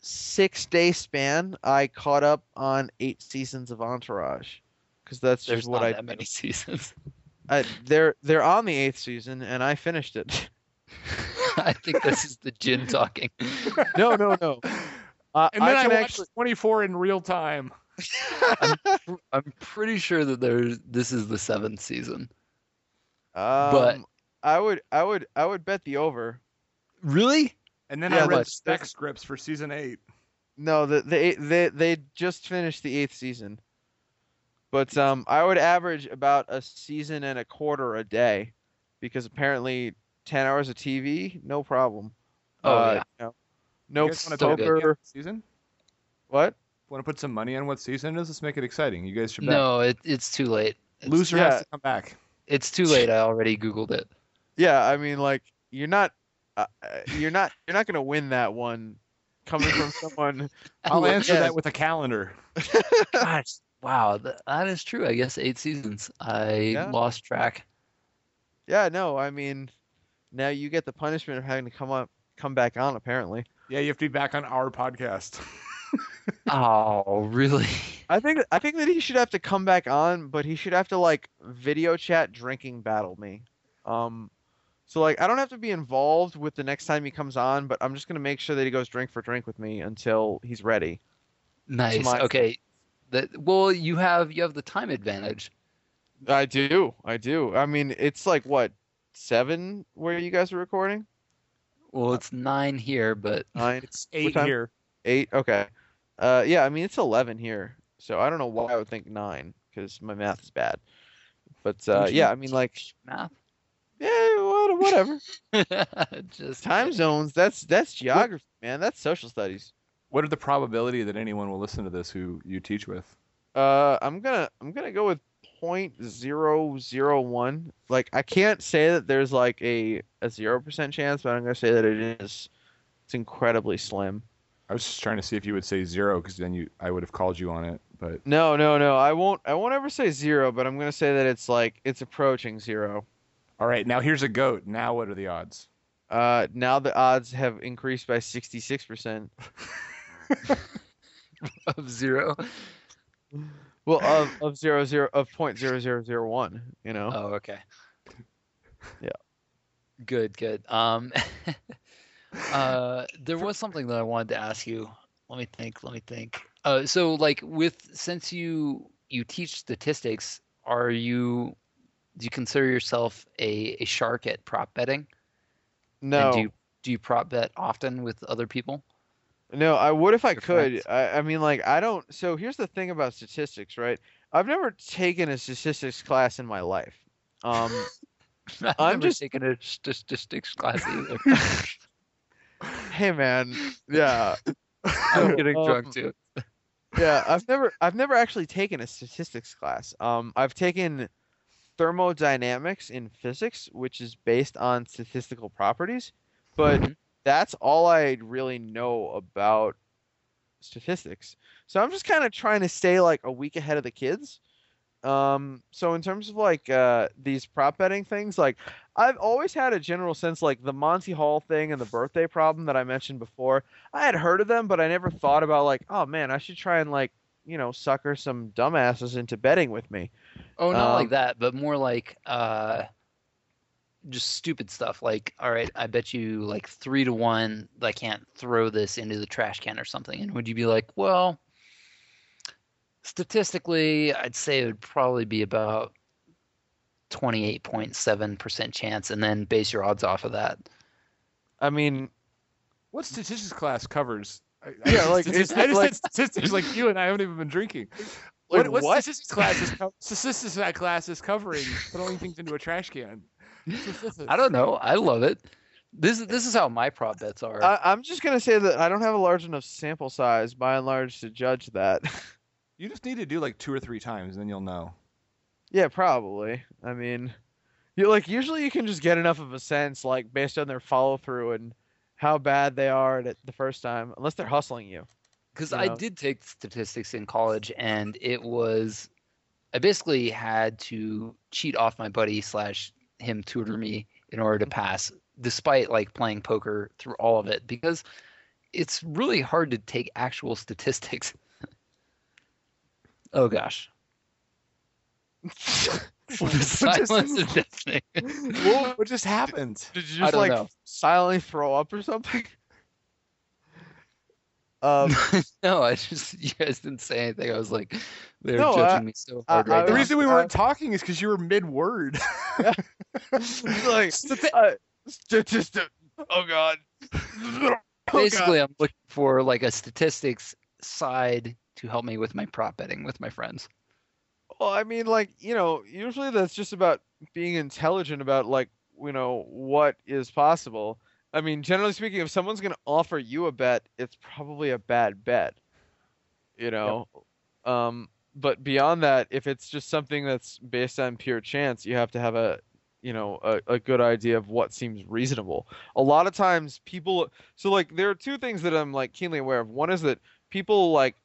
Speaker 6: six day span, I caught up on eight seasons of Entourage because that's
Speaker 5: There's
Speaker 6: just what
Speaker 5: not
Speaker 6: I
Speaker 5: that
Speaker 6: do.
Speaker 5: many seasons.
Speaker 6: I, they're they're on the eighth season, and I finished it.
Speaker 5: I think this is the gin talking.
Speaker 6: no, no, no. Uh,
Speaker 4: And then I,
Speaker 6: can
Speaker 4: watched
Speaker 6: actually
Speaker 4: 24 in real time.
Speaker 5: I'm pretty sure that there's this is the seventh season.
Speaker 6: Um, I would, I would, I would bet the over.
Speaker 5: Really?
Speaker 4: And then
Speaker 6: Yeah,
Speaker 4: I read
Speaker 6: but-
Speaker 4: the spec scripts for season eight.
Speaker 6: No, the the they they just finished the eighth season. But um, I would average about a season and a quarter a day, because apparently ten hours of TV, no problem.
Speaker 5: Oh,
Speaker 6: Uh,
Speaker 5: yeah.
Speaker 6: you know, no
Speaker 4: you guys want to
Speaker 6: poker.
Speaker 4: season?
Speaker 6: What?
Speaker 4: Want to put some money on what season it is? Let's make it exciting. You guys should bet.
Speaker 5: No, it, it's too late. It's,
Speaker 4: Loser
Speaker 6: yeah.
Speaker 4: has to come back.
Speaker 5: It's too late. I already googled it.
Speaker 6: Yeah, I mean, like you're not, uh, uh, you're not, you're not gonna win that one, coming from someone.
Speaker 4: I'll answer
Speaker 6: again-
Speaker 4: that with a calendar.
Speaker 5: Gosh, wow, that is true. I guess eight seasons. I
Speaker 6: Yeah.
Speaker 5: lost track.
Speaker 6: Yeah, no, I mean, now you get the punishment of having to come up, come back on. Apparently,
Speaker 4: Yeah, you have to be back on our podcast.
Speaker 5: Oh, really?
Speaker 6: I think I think that he should have to come back on, but he should have to like video chat drinking battle me. Um, so like I don't have to be involved with the next time he comes on, but I'm just gonna make sure that he goes drink for drink with me until he's ready.
Speaker 5: Nice.
Speaker 6: my-
Speaker 5: Okay. That well, you have you have the time advantage.
Speaker 6: I do, I do. I mean, it's like what seven where you guys are recording?
Speaker 5: Well, it's nine here, but
Speaker 6: Nine,
Speaker 4: It's eight here.
Speaker 6: eight. Okay. Uh, yeah. I mean, it's eleven here, so I don't know why I would think nine because my math is bad. But uh, yeah, I mean, like,
Speaker 5: math.
Speaker 6: yeah, whatever.
Speaker 5: Just
Speaker 6: Time zones. That's that's geography, man. That's social studies.
Speaker 4: What are the probability that anyone will listen to this who you teach with?
Speaker 6: Uh, I'm gonna I'm gonna go with point zero zero one. Like I can't say that there's like a a zero percent chance, but I'm gonna say that it is. It's incredibly slim.
Speaker 4: I was just trying to see if you would say zero, because then you I would have called you on it. But
Speaker 6: No, no, no. I won't. I won't ever say zero, but I'm gonna say that it's like it's approaching zero.
Speaker 4: all right, now here's a goat. Now what are the odds?
Speaker 6: Uh, now the odds have increased by sixty six percent.
Speaker 5: of zero.
Speaker 6: Well, of of zero zero of point zero zero zero one. You know.
Speaker 5: Oh, okay.
Speaker 6: Yeah.
Speaker 5: Good, good. Um, uh, there was something that I wanted to ask you. Let me think. Let me think. Uh, so like with since you you teach statistics, are you do you consider yourself a, a shark at prop betting?
Speaker 6: no.
Speaker 5: And do you do you prop bet often with other people?
Speaker 6: No, I would if I could. I, I mean, like, I don't. So here's the thing about statistics, right? I've never taken a statistics class in my life. Um,
Speaker 5: I've
Speaker 6: I'm
Speaker 5: never
Speaker 6: just-
Speaker 5: taken a statistics class either.
Speaker 6: hey, man, yeah,
Speaker 5: I'm getting
Speaker 6: Um,
Speaker 5: drunk too.
Speaker 6: yeah. I've never, I've never actually taken a statistics class. Um, I've taken thermodynamics in physics, which is based on statistical properties, but
Speaker 5: Mhm.
Speaker 6: That's all I really know about statistics. So I'm just kind of trying to stay like a week ahead of the kids. Um, so in terms of like uh, these prop betting things, like I've always had a general sense like the Monty Hall thing and the birthday problem that I mentioned before. I had heard of them, but I never thought about like, oh man, I should try and like you know sucker some dumbasses into betting with me.
Speaker 5: Oh, not
Speaker 6: Um,
Speaker 5: like that, but more like uh, just stupid stuff. Like, all right, I bet you like three to one that I can't throw this into the trash can or something. And would you be like, well, statistically, I'd say it would probably be about 28.7% chance, and then base your odds off of that.
Speaker 6: I mean,
Speaker 4: What statistics class covers? I, I
Speaker 6: Yeah,
Speaker 4: just-
Speaker 6: like,
Speaker 4: statistics-
Speaker 6: it's
Speaker 4: I just
Speaker 6: like-
Speaker 4: said statistics like you and I haven't even been drinking.
Speaker 6: Like
Speaker 4: what, what,
Speaker 6: what?
Speaker 4: statistics class is co- statistics that class is covering throwing things into a trash can? Statistics.
Speaker 5: I don't know. I love it. This is this is how my prop bets are.
Speaker 6: I, I'm just gonna say that I don't have a large enough sample size, by and large, to judge that.
Speaker 4: You just need to do like two or three times, and then you'll know.
Speaker 6: yeah, probably. I mean, you like usually you can just get enough of a sense, like based on their follow through and how bad they are at it the first time, unless they're hustling you.
Speaker 5: because
Speaker 6: you
Speaker 5: I did take statistics in college, and it was I basically had to cheat off my buddy slash him tutor me in order to mm-hmm. pass, despite like playing poker through all of it, because it's really hard to take actual statistics. oh gosh, silence is
Speaker 4: what, what just happened?
Speaker 6: Did you just like
Speaker 5: know.
Speaker 6: silently throw up or something? Um,
Speaker 5: no, I just you guys didn't say anything. I was like, they're
Speaker 6: No,
Speaker 5: judging
Speaker 6: I-
Speaker 5: me so hard
Speaker 6: I-
Speaker 5: right
Speaker 4: The
Speaker 5: now.
Speaker 4: reason we
Speaker 6: Uh,
Speaker 4: weren't talking is because you were mid word.
Speaker 6: like, uh, statistic. Oh God. Oh,
Speaker 5: Basically, I'm looking for like a statistics side to help me with my prop betting with my friends.
Speaker 6: Well, I mean, like, you know, usually that's just about being intelligent about, like, you know, what is possible. I mean, generally speaking, if someone's going to offer you a bet, it's probably a bad bet. You know? Um, but beyond that, if it's just something that's based on pure chance, you have to have a, you know, a, a good idea of what seems reasonable. A lot of times people, so like, there are two things that I'm, like, keenly aware of. One is that people, like,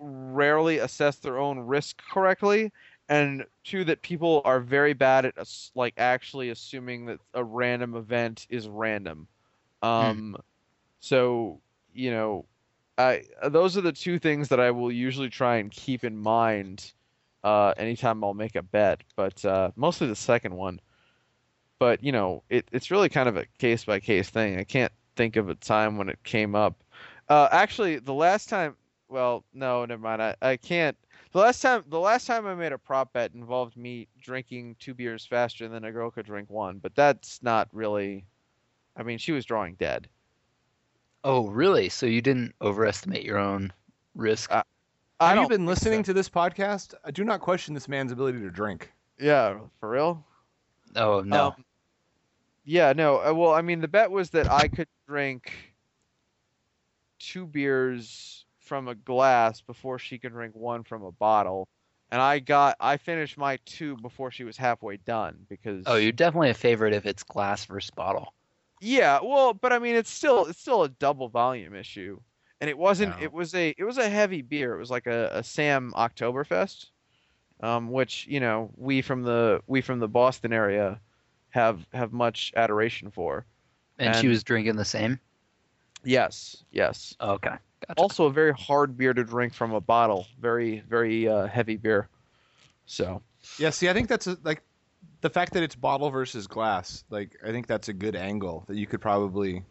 Speaker 6: rarely assess their own risk correctly and two that people are very bad at like actually assuming that a random event is random um so you know i those are the two things that i will usually try and keep in mind uh anytime i'll make a bet but uh mostly the second one but you know it, it's really kind of a case by case thing i can't think of a time when it came up uh actually the last time well, no, never mind. I, I can't. The last time the last time I made a prop bet involved me drinking two beers faster than a girl could drink one, but that's not really. I mean, she was drawing dead.
Speaker 5: Oh, really? So you didn't overestimate your own risk?
Speaker 6: Uh, I
Speaker 4: Have you been listening
Speaker 6: so.
Speaker 4: to this podcast? I do not question this man's ability to drink.
Speaker 6: Yeah, for real.
Speaker 5: oh no.
Speaker 6: Um, yeah, no. uh, Well, I mean, the bet was that I could drink two beers from a glass before she could drink one from a bottle, and I got I finished my two before she was halfway done because.
Speaker 5: oh, you're definitely a favorite if it's glass versus bottle.
Speaker 6: Yeah, well, but I mean, it's still it's still a double volume issue, and it wasn't.
Speaker 4: Yeah.
Speaker 6: It was a it was a heavy beer. It was like a, a Sam Oktoberfest, um, which you know we from the we from the Boston area have have much adoration for.
Speaker 5: And, she was drinking the same.
Speaker 6: Yes, yes.
Speaker 5: Okay, gotcha.
Speaker 6: Also, a very hard beer to drink from a bottle. Very very uh, heavy beer. So
Speaker 4: Yeah, see, I think that's a, like the fact that it's bottle versus glass. Like, I think that's a good angle that you could probably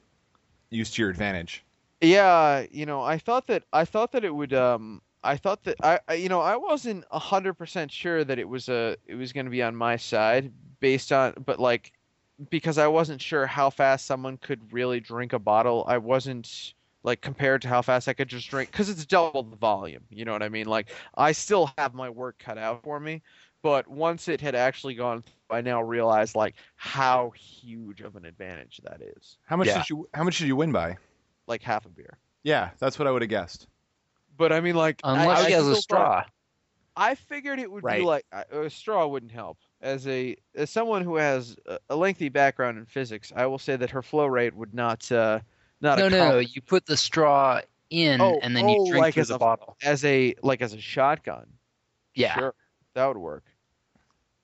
Speaker 4: use to your advantage.
Speaker 6: Yeah, you know, I thought that I thought that it would. Um, I thought that I, I you know, I wasn't hundred percent sure that it was a it was going to be on my side based on, but like because I wasn't sure how fast someone could really drink a bottle. I wasn't like compared to how fast I could just drink because it's double the volume. You know what I mean? Like I still have my work cut out for me, but once it had actually gone, I now realize like how huge of an advantage that is.
Speaker 4: How much
Speaker 5: Yeah.
Speaker 4: did you How much did you win by?
Speaker 6: Like half a beer.
Speaker 4: Yeah, that's what I would have guessed.
Speaker 6: But I mean, like I-
Speaker 5: Unless
Speaker 6: I
Speaker 5: she has a
Speaker 6: still thought-
Speaker 5: straw.
Speaker 6: I figured it would
Speaker 4: Right.
Speaker 6: be like uh, a straw wouldn't help. As a as someone who has a, a lengthy background in physics, I will say that her flow rate would not uh not
Speaker 5: No, no, no. You put the straw in,
Speaker 6: Oh,
Speaker 5: and then
Speaker 6: oh,
Speaker 5: you drink
Speaker 6: like
Speaker 5: through
Speaker 6: as
Speaker 5: the
Speaker 6: a-
Speaker 5: bottle.
Speaker 6: as a like as a shotgun.
Speaker 5: Yeah,
Speaker 6: Sure, that would work.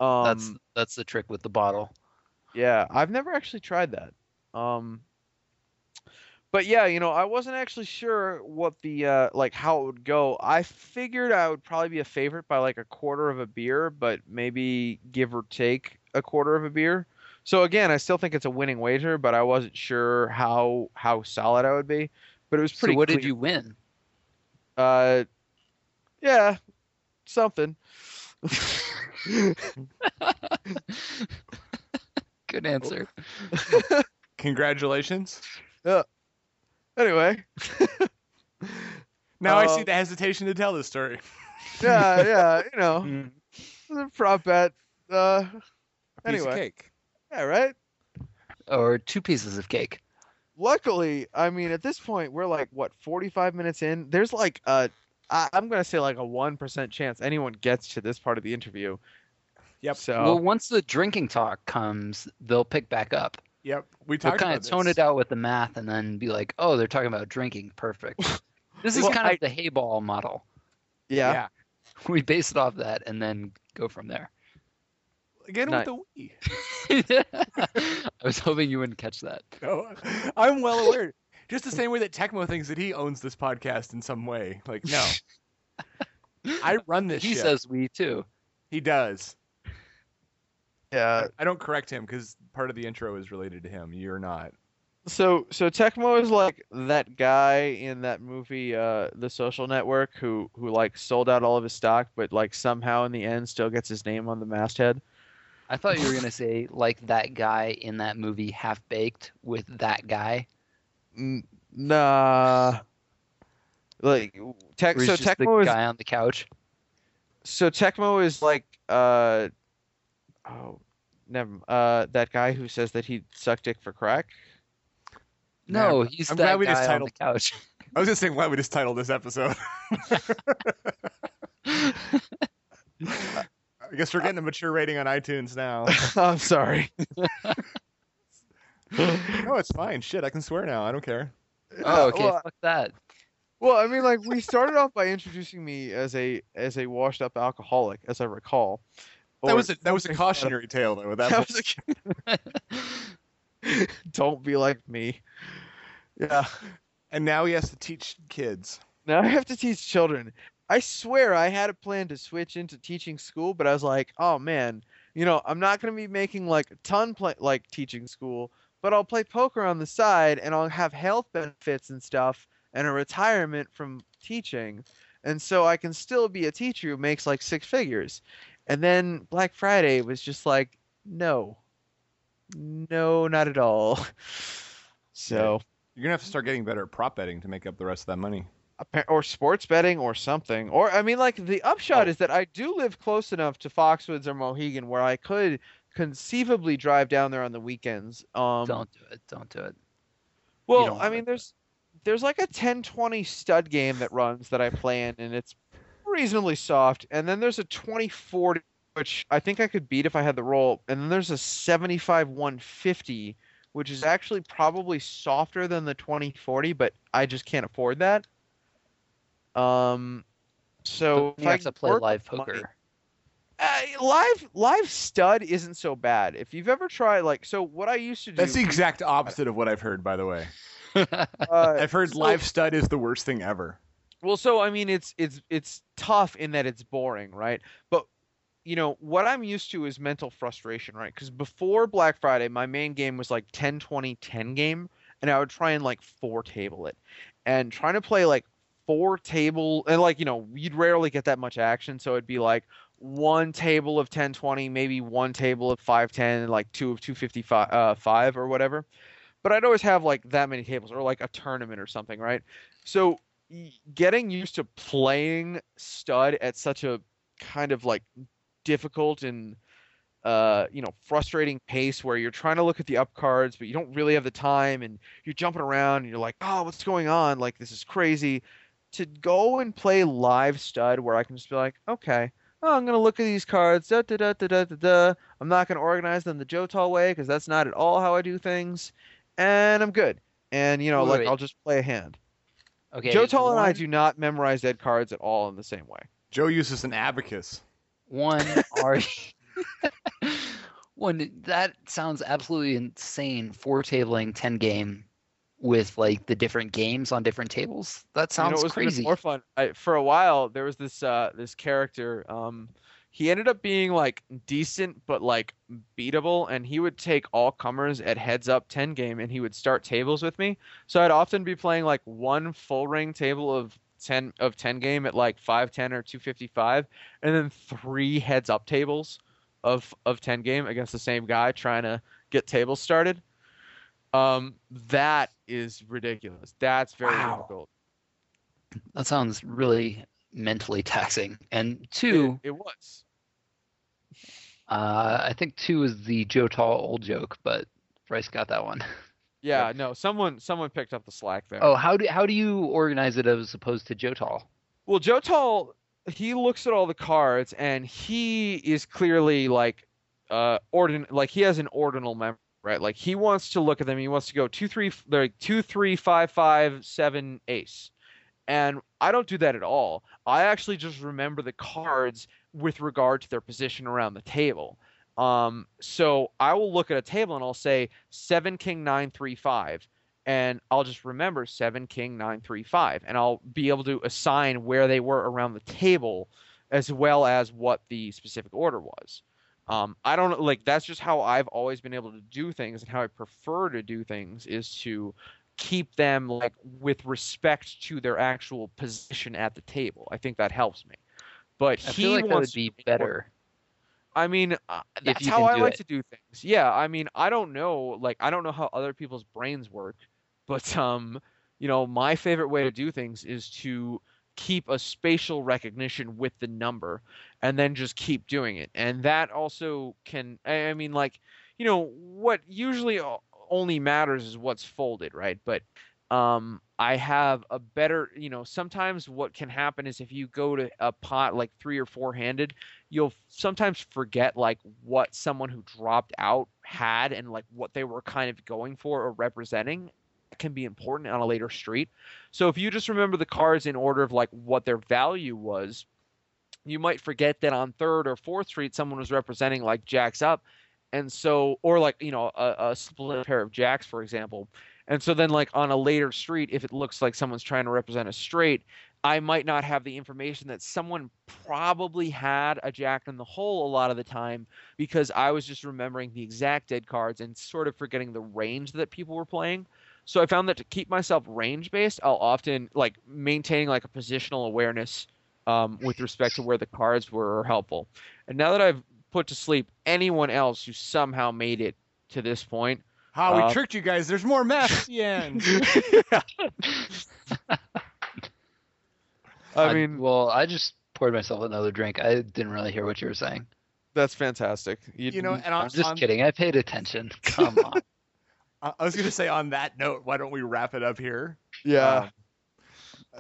Speaker 6: Um,
Speaker 5: that's that's the trick with the bottle.
Speaker 6: Yeah, I've never actually tried that. Um, but yeah, you know, I wasn't actually sure what the uh, like how it would go. I figured I would probably be a favorite by like a quarter of a beer, but maybe give or take a quarter of a beer. So again, I still think it's a winning wager, but I wasn't sure how how solid I would be. But it was pretty.
Speaker 5: so what did you win?
Speaker 6: Uh, yeah, something.
Speaker 5: Good answer.
Speaker 4: Congratulations.
Speaker 6: Anyway,
Speaker 4: Now I
Speaker 6: Uh,
Speaker 4: see the hesitation to tell this story.
Speaker 6: yeah, yeah, you know,
Speaker 5: Mm.
Speaker 6: the prop bet. Uh,
Speaker 4: A piece
Speaker 6: Anyway.
Speaker 4: of cake.
Speaker 6: yeah, right.
Speaker 5: Or two pieces of cake.
Speaker 6: luckily, I mean, at this point, we're like what 45 minutes in. There's like a, I, I'm gonna say like a one percent chance anyone gets to this part of the interview.
Speaker 4: Yep.
Speaker 6: So
Speaker 5: Well, once the drinking talk comes, they'll pick back up.
Speaker 4: Yep. We
Speaker 5: They'll kind
Speaker 4: about
Speaker 5: of tone
Speaker 4: this.
Speaker 5: it out with the math, and then be like, "Oh, they're talking about drinking. Perfect." This is
Speaker 6: Well,
Speaker 5: kind
Speaker 6: I-
Speaker 5: of the hayball model.
Speaker 6: yeah,
Speaker 4: Yeah.
Speaker 5: We base it off that, and then go from there.
Speaker 4: Again
Speaker 6: Nice.
Speaker 4: with the we.
Speaker 5: I was hoping you wouldn't catch that.
Speaker 4: No, I'm well aware. Just the same way that Tecmo thinks that he owns this podcast in some way. Like, no. I run this
Speaker 5: He
Speaker 4: ship.
Speaker 5: says we too.
Speaker 4: he does.
Speaker 6: yeah.
Speaker 4: I don't correct him because part of the intro is related to him. You're not.
Speaker 6: So so Tecmo is like that guy in that movie, uh, The Social Network, who who like sold out all of his stock, but like somehow in the end still gets his name on the masthead.
Speaker 5: I thought you were gonna say like that guy in that movie Half Baked with that guy.
Speaker 6: N- Nah. Like tech.
Speaker 5: Where
Speaker 6: So
Speaker 5: he's just the
Speaker 6: Tecmo is
Speaker 5: guy on the couch.
Speaker 6: so Tecmo is like uh oh never uh that guy who says that he sucked dick for crack.
Speaker 5: No,
Speaker 4: Man,
Speaker 5: he's
Speaker 4: I'm
Speaker 5: that
Speaker 4: glad we
Speaker 5: guy
Speaker 4: just
Speaker 5: on the couch.
Speaker 4: I was just saying why we just titled this episode. I guess we're getting a mature rating on iTunes now.
Speaker 6: I'm sorry.
Speaker 4: no, it's fine. Shit, I can swear now. I don't care.
Speaker 5: oh, okay,
Speaker 6: well,
Speaker 5: fuck that.
Speaker 6: Well, I mean, like we started off by introducing me as a as a washed up alcoholic, as I recall.
Speaker 4: That was a, that was a cautionary tale though. That,
Speaker 6: That
Speaker 4: was,
Speaker 6: was a- Don't be like me. Yeah.
Speaker 4: and now he has to teach kids.
Speaker 6: Now I have to teach children. I swear I had a plan to switch into teaching school, but I was like, oh man, you know, I'm not going to be making like a ton play- like teaching school, but I'll play poker on the side and I'll have health benefits and stuff and a retirement from teaching. And so I can still be a teacher who makes like six figures. And then Black Friday was just like, no. No, not at all. So
Speaker 4: You're gonna have to start getting better at prop betting to make up the rest of that money.
Speaker 6: or sports betting or something. Or I mean, like the upshot
Speaker 4: Oh.
Speaker 6: is that I do live close enough to Foxwoods or Mohegan where I could conceivably drive down there on the weekends. Um,
Speaker 5: Don't do it. Don't do it.
Speaker 6: well, I mean, there's there's like a 10-20 stud game that runs that I play in, and it's reasonably soft. And then there's a 20-40 which I think I could beat if I had the roll. And then there's a 75-150 which is actually probably softer than the 2040, but I just can't afford that. Um, so
Speaker 5: But
Speaker 6: if
Speaker 5: you
Speaker 6: I
Speaker 5: have to play live
Speaker 6: with money-
Speaker 5: poker.
Speaker 6: Uh, live live stud isn't so bad. If you've ever tried like so, what I used to do.
Speaker 4: That's the exact opposite of what I've heard, by the way.
Speaker 6: uh,
Speaker 4: I've heard
Speaker 6: so-
Speaker 4: live stud is the worst thing ever.
Speaker 6: Well, so I mean, it's it's it's tough in that it's boring, right? But you know what I'm used to is mental frustration, right? Because before Black Friday, my main game was like 10, 20, 10 game, and I would try and like four table it, and trying to play like four table and like you know you'd rarely get that much action, so it'd be like one table of 1020, maybe one table of 510, like two of 255 uh, five or whatever. But I'd always have like that many tables or like a tournament or something, right? So getting used to playing stud at such a kind of like difficult and uh, you know frustrating pace where you're trying to look at the up cards but you don't really have the time and you're jumping around and you're like oh what's going on like this is crazy to go and play live stud where i can just be like okay oh, i'm going to look at these cards da, da, da, da, da, da, da. i'm not going to organize them the joe tall way because that's not at all how i do things and i'm good and you know
Speaker 5: Wait,
Speaker 6: like
Speaker 5: wait.
Speaker 6: i'll just play a hand
Speaker 5: Okay.
Speaker 6: Joe Tall and I do not memorize dead cards at all in the same way.
Speaker 4: Joe uses an abacus.
Speaker 5: One are one that sounds absolutely insane. Four tabling ten game with like the different games on different tables. That
Speaker 6: you know,
Speaker 5: sounds
Speaker 6: it was
Speaker 5: crazy.
Speaker 6: more fun. I, for a while, there was this uh, this character. Um, he ended up being like decent, but like beatable, and he would take all comers at heads up ten game, and he would start tables with me. So I'd often be playing like one full ring table of ten of ten game at like five ten or two fifty five, and then three heads up tables of of ten game against the same guy trying to get tables started. Um, that is ridiculous. That's very
Speaker 4: Wow.
Speaker 6: difficult.
Speaker 5: That sounds really mentally taxing. And two,
Speaker 6: It, it was.
Speaker 5: uh, I think two is the Joe Tall old joke, but Bryce got that one.
Speaker 6: Yeah, no, someone someone picked up the slack there.
Speaker 5: Oh, how do how do you organize it as opposed to Joe Tall?
Speaker 6: Well, Joe Tall, he looks at all the cards and he is clearly like uh ordin like he has an ordinal memory, right? Like he wants to look at them, he wants to go two three like two three five five seven ace. And I don't do that at all. I actually just remember the cards with regard to their position around the table. Um, so I will look at a table and I'll say seven king nine three five, and I'll just remember seven king nine three five, and I'll be able to assign where they were around the table, as well as what the specific order was. Um, I don't like that's just how I've always been able to do things and how I prefer to do things is to keep them like with respect to their actual position at the table. I think that helps me. But
Speaker 5: I
Speaker 6: he
Speaker 5: feel like that
Speaker 6: wants
Speaker 5: would be
Speaker 6: to
Speaker 5: better.
Speaker 6: I mean, uh, that's how I like
Speaker 5: it.
Speaker 6: to do things. Yeah, I mean, I don't know, like I don't know how other people's brains work, but um, you know, my favorite way to do things is to keep a spatial recognition with the number and then just keep doing it. And that also can I mean like, you know, what usually only matters is what's folded, right? But um I have a better, you know, sometimes what can happen is if you go to a pot like 3 or 4 handed, you'll sometimes forget like what someone who dropped out had and like what they were kind of going for or representing can be important on a later street. So if you just remember the cards in order of like what their value was, you might forget that on third or fourth street someone was representing like jacks up. And so or like you know a, a split pair of jacks for example. And so then like on a later street if it looks like someone's trying to represent a straight i might not have the information that someone probably had a jack in the hole a lot of the time because i was just remembering the exact dead cards and sort of forgetting the range that people were playing so i found that to keep myself range based i'll often like maintaining like a positional awareness um, with respect to where the cards were helpful. And now that I've put to sleep anyone else who somehow made it to this point,
Speaker 4: How we
Speaker 6: Uh,
Speaker 4: tricked you guys. There's more math at the end.
Speaker 6: I mean
Speaker 5: well, I just poured myself another drink. I didn't really hear what you were saying.
Speaker 6: that's fantastic.
Speaker 4: you know, and on,
Speaker 5: I'm just
Speaker 4: on-
Speaker 5: kidding. I paid attention. Come on.
Speaker 4: I I was going to say on that note, why don't we wrap it up here?
Speaker 6: yeah.
Speaker 4: Um,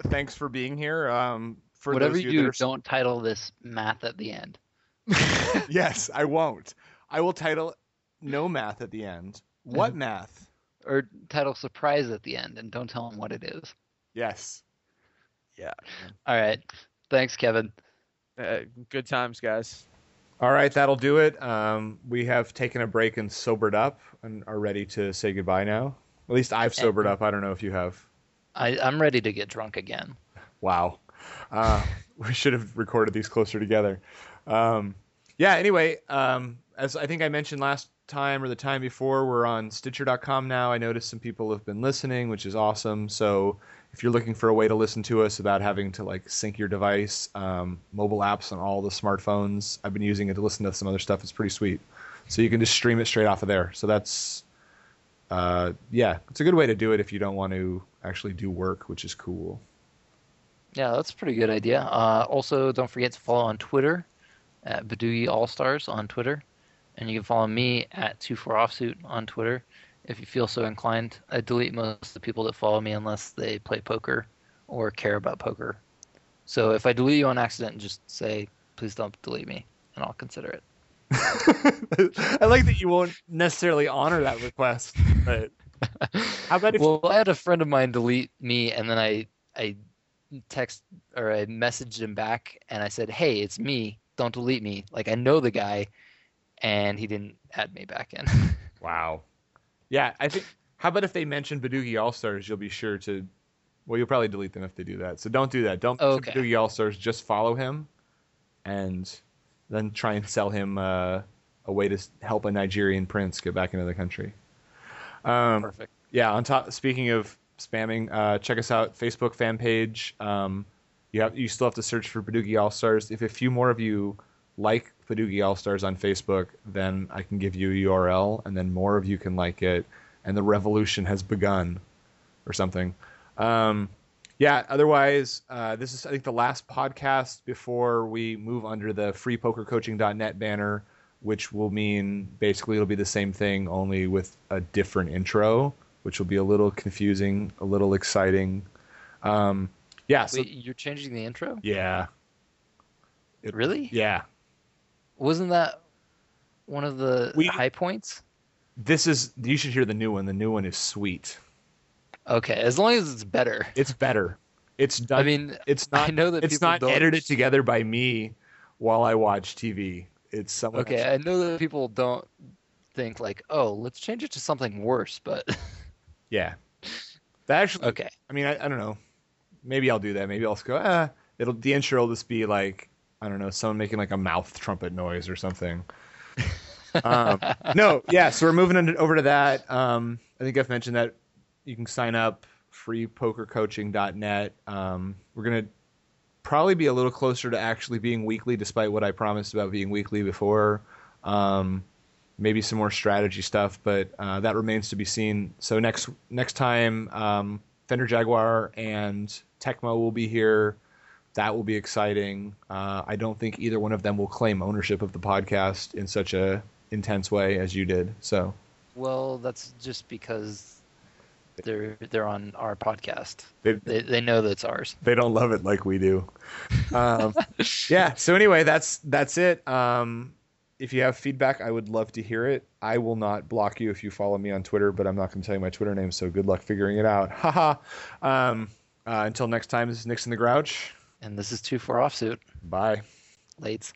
Speaker 4: thanks for being here. Um, for
Speaker 5: Whatever
Speaker 4: those
Speaker 5: you do,
Speaker 4: are-
Speaker 5: don't title this math at the end.
Speaker 4: yes, I won't. I will title no math at the end. What math?
Speaker 5: Or title surprise at the end and don't tell them what it is.
Speaker 4: Yes. Yeah.
Speaker 5: All right. Thanks, Kevin.
Speaker 6: Uh, good times, guys.
Speaker 4: All right, that'll do it. Um, we have taken a break and sobered up and are ready to say goodbye now. At least I've sobered up. I don't know if you have.
Speaker 5: I, I'm ready to get drunk again.
Speaker 4: Wow. Uh, we should have recorded these closer together. Um, yeah, anyway, um, as I think I mentioned last time or the time before, we're on Stitcher.com now. I noticed some people have been listening, which is awesome. So if you're looking for a way to listen to us without having to like sync your device, um, mobile apps on all the smartphones, I've been using it to listen to some other stuff. It's pretty sweet. So you can just stream it straight off of there. So that's, uh, yeah, it's a good way to do it if you don't want to actually do work, which is cool.
Speaker 5: Yeah, that's a pretty good idea. Uh, also, don't forget to follow on Twitter at Badoogie All Stars on Twitter, and you can follow me at Two 24offsuit on Twitter if you feel so inclined. I delete most of the people that follow me unless they play poker or care about poker. So if I delete you on accident, just say please don't delete me, and I'll consider it.
Speaker 4: I like that you won't necessarily honor that request, but how about if
Speaker 5: well, I had a friend of mine delete me, and then I I text or I messaged him back, and I said, "Hey, it's me. Don't delete me." Like I know the guy, and he didn't add me back in.
Speaker 4: wow, yeah, I think. How about if they mention Badoogie All Stars, you'll be sure to. Well, you'll probably delete them if they do that. So don't do that. Don't
Speaker 5: Okay.
Speaker 4: Badoogie All Stars. Just follow him, and then try and sell him uh, a way to help a Nigerian prince get back into the country. Um,
Speaker 5: Perfect.
Speaker 4: yeah on top speaking of spamming uh, check us out facebook fan page um, you have you still have to search for Badoogie All Stars if a few more of you like Badoogie All Stars on facebook then i can give you a url and then more of you can like it and the revolution has begun or something um, yeah otherwise uh, this is i think the last podcast before we move under the freepokercoaching.net banner which will mean basically it'll be the same thing only with a different intro which will be a little confusing a little exciting um, yeah so
Speaker 5: Wait, you're changing the intro?
Speaker 4: yeah It-
Speaker 5: Really?
Speaker 4: yeah
Speaker 5: Wasn't that one of the
Speaker 4: We-
Speaker 5: high points?
Speaker 4: this is you should hear the new one the new one is sweet
Speaker 5: Okay, as long as it's better.
Speaker 4: it's better it's done
Speaker 5: I mean,
Speaker 4: it's not
Speaker 5: I know that
Speaker 4: it's not
Speaker 5: don't-
Speaker 4: edited together by me while i watch tv it's someone
Speaker 5: Okay, I know that people don't think like, oh, let's change it to something worse, but
Speaker 4: yeah that actually
Speaker 5: okay.
Speaker 4: I mean, I, I don't know. Maybe I'll do that. Maybe I'll just go. Ah, it'll the intro will just be like I don't know, someone making like a mouth trumpet noise or something. Um, no, yeah. So we're moving on- over to that. Um, I think I've mentioned that you can sign up freepokercoaching.net. Um, we're gonna probably be a little closer to actually being weekly, despite what I promised about being weekly before. Um, maybe some more strategy stuff, but uh, that remains to be seen. So next next time, um, Fender Jaguar and Tecmo will be here. That will be exciting. Uh, I don't think either one of them will claim ownership of the podcast in such a intense way as you did. So
Speaker 5: Well, that's just because they're they're on our podcast.
Speaker 4: they
Speaker 5: They they know that's ours.
Speaker 4: they don't love it like we do. Um, yeah. So anyway, that's that's it. Um, if you have feedback, I would love to hear it. I will not block you if you follow me on Twitter, but I'm not going to tell you my Twitter name. So good luck figuring it out. Haha. um, uh, until next time, this is Nixon the Grouch.
Speaker 5: And this is two for offsuit.
Speaker 4: Bye.
Speaker 5: Lates.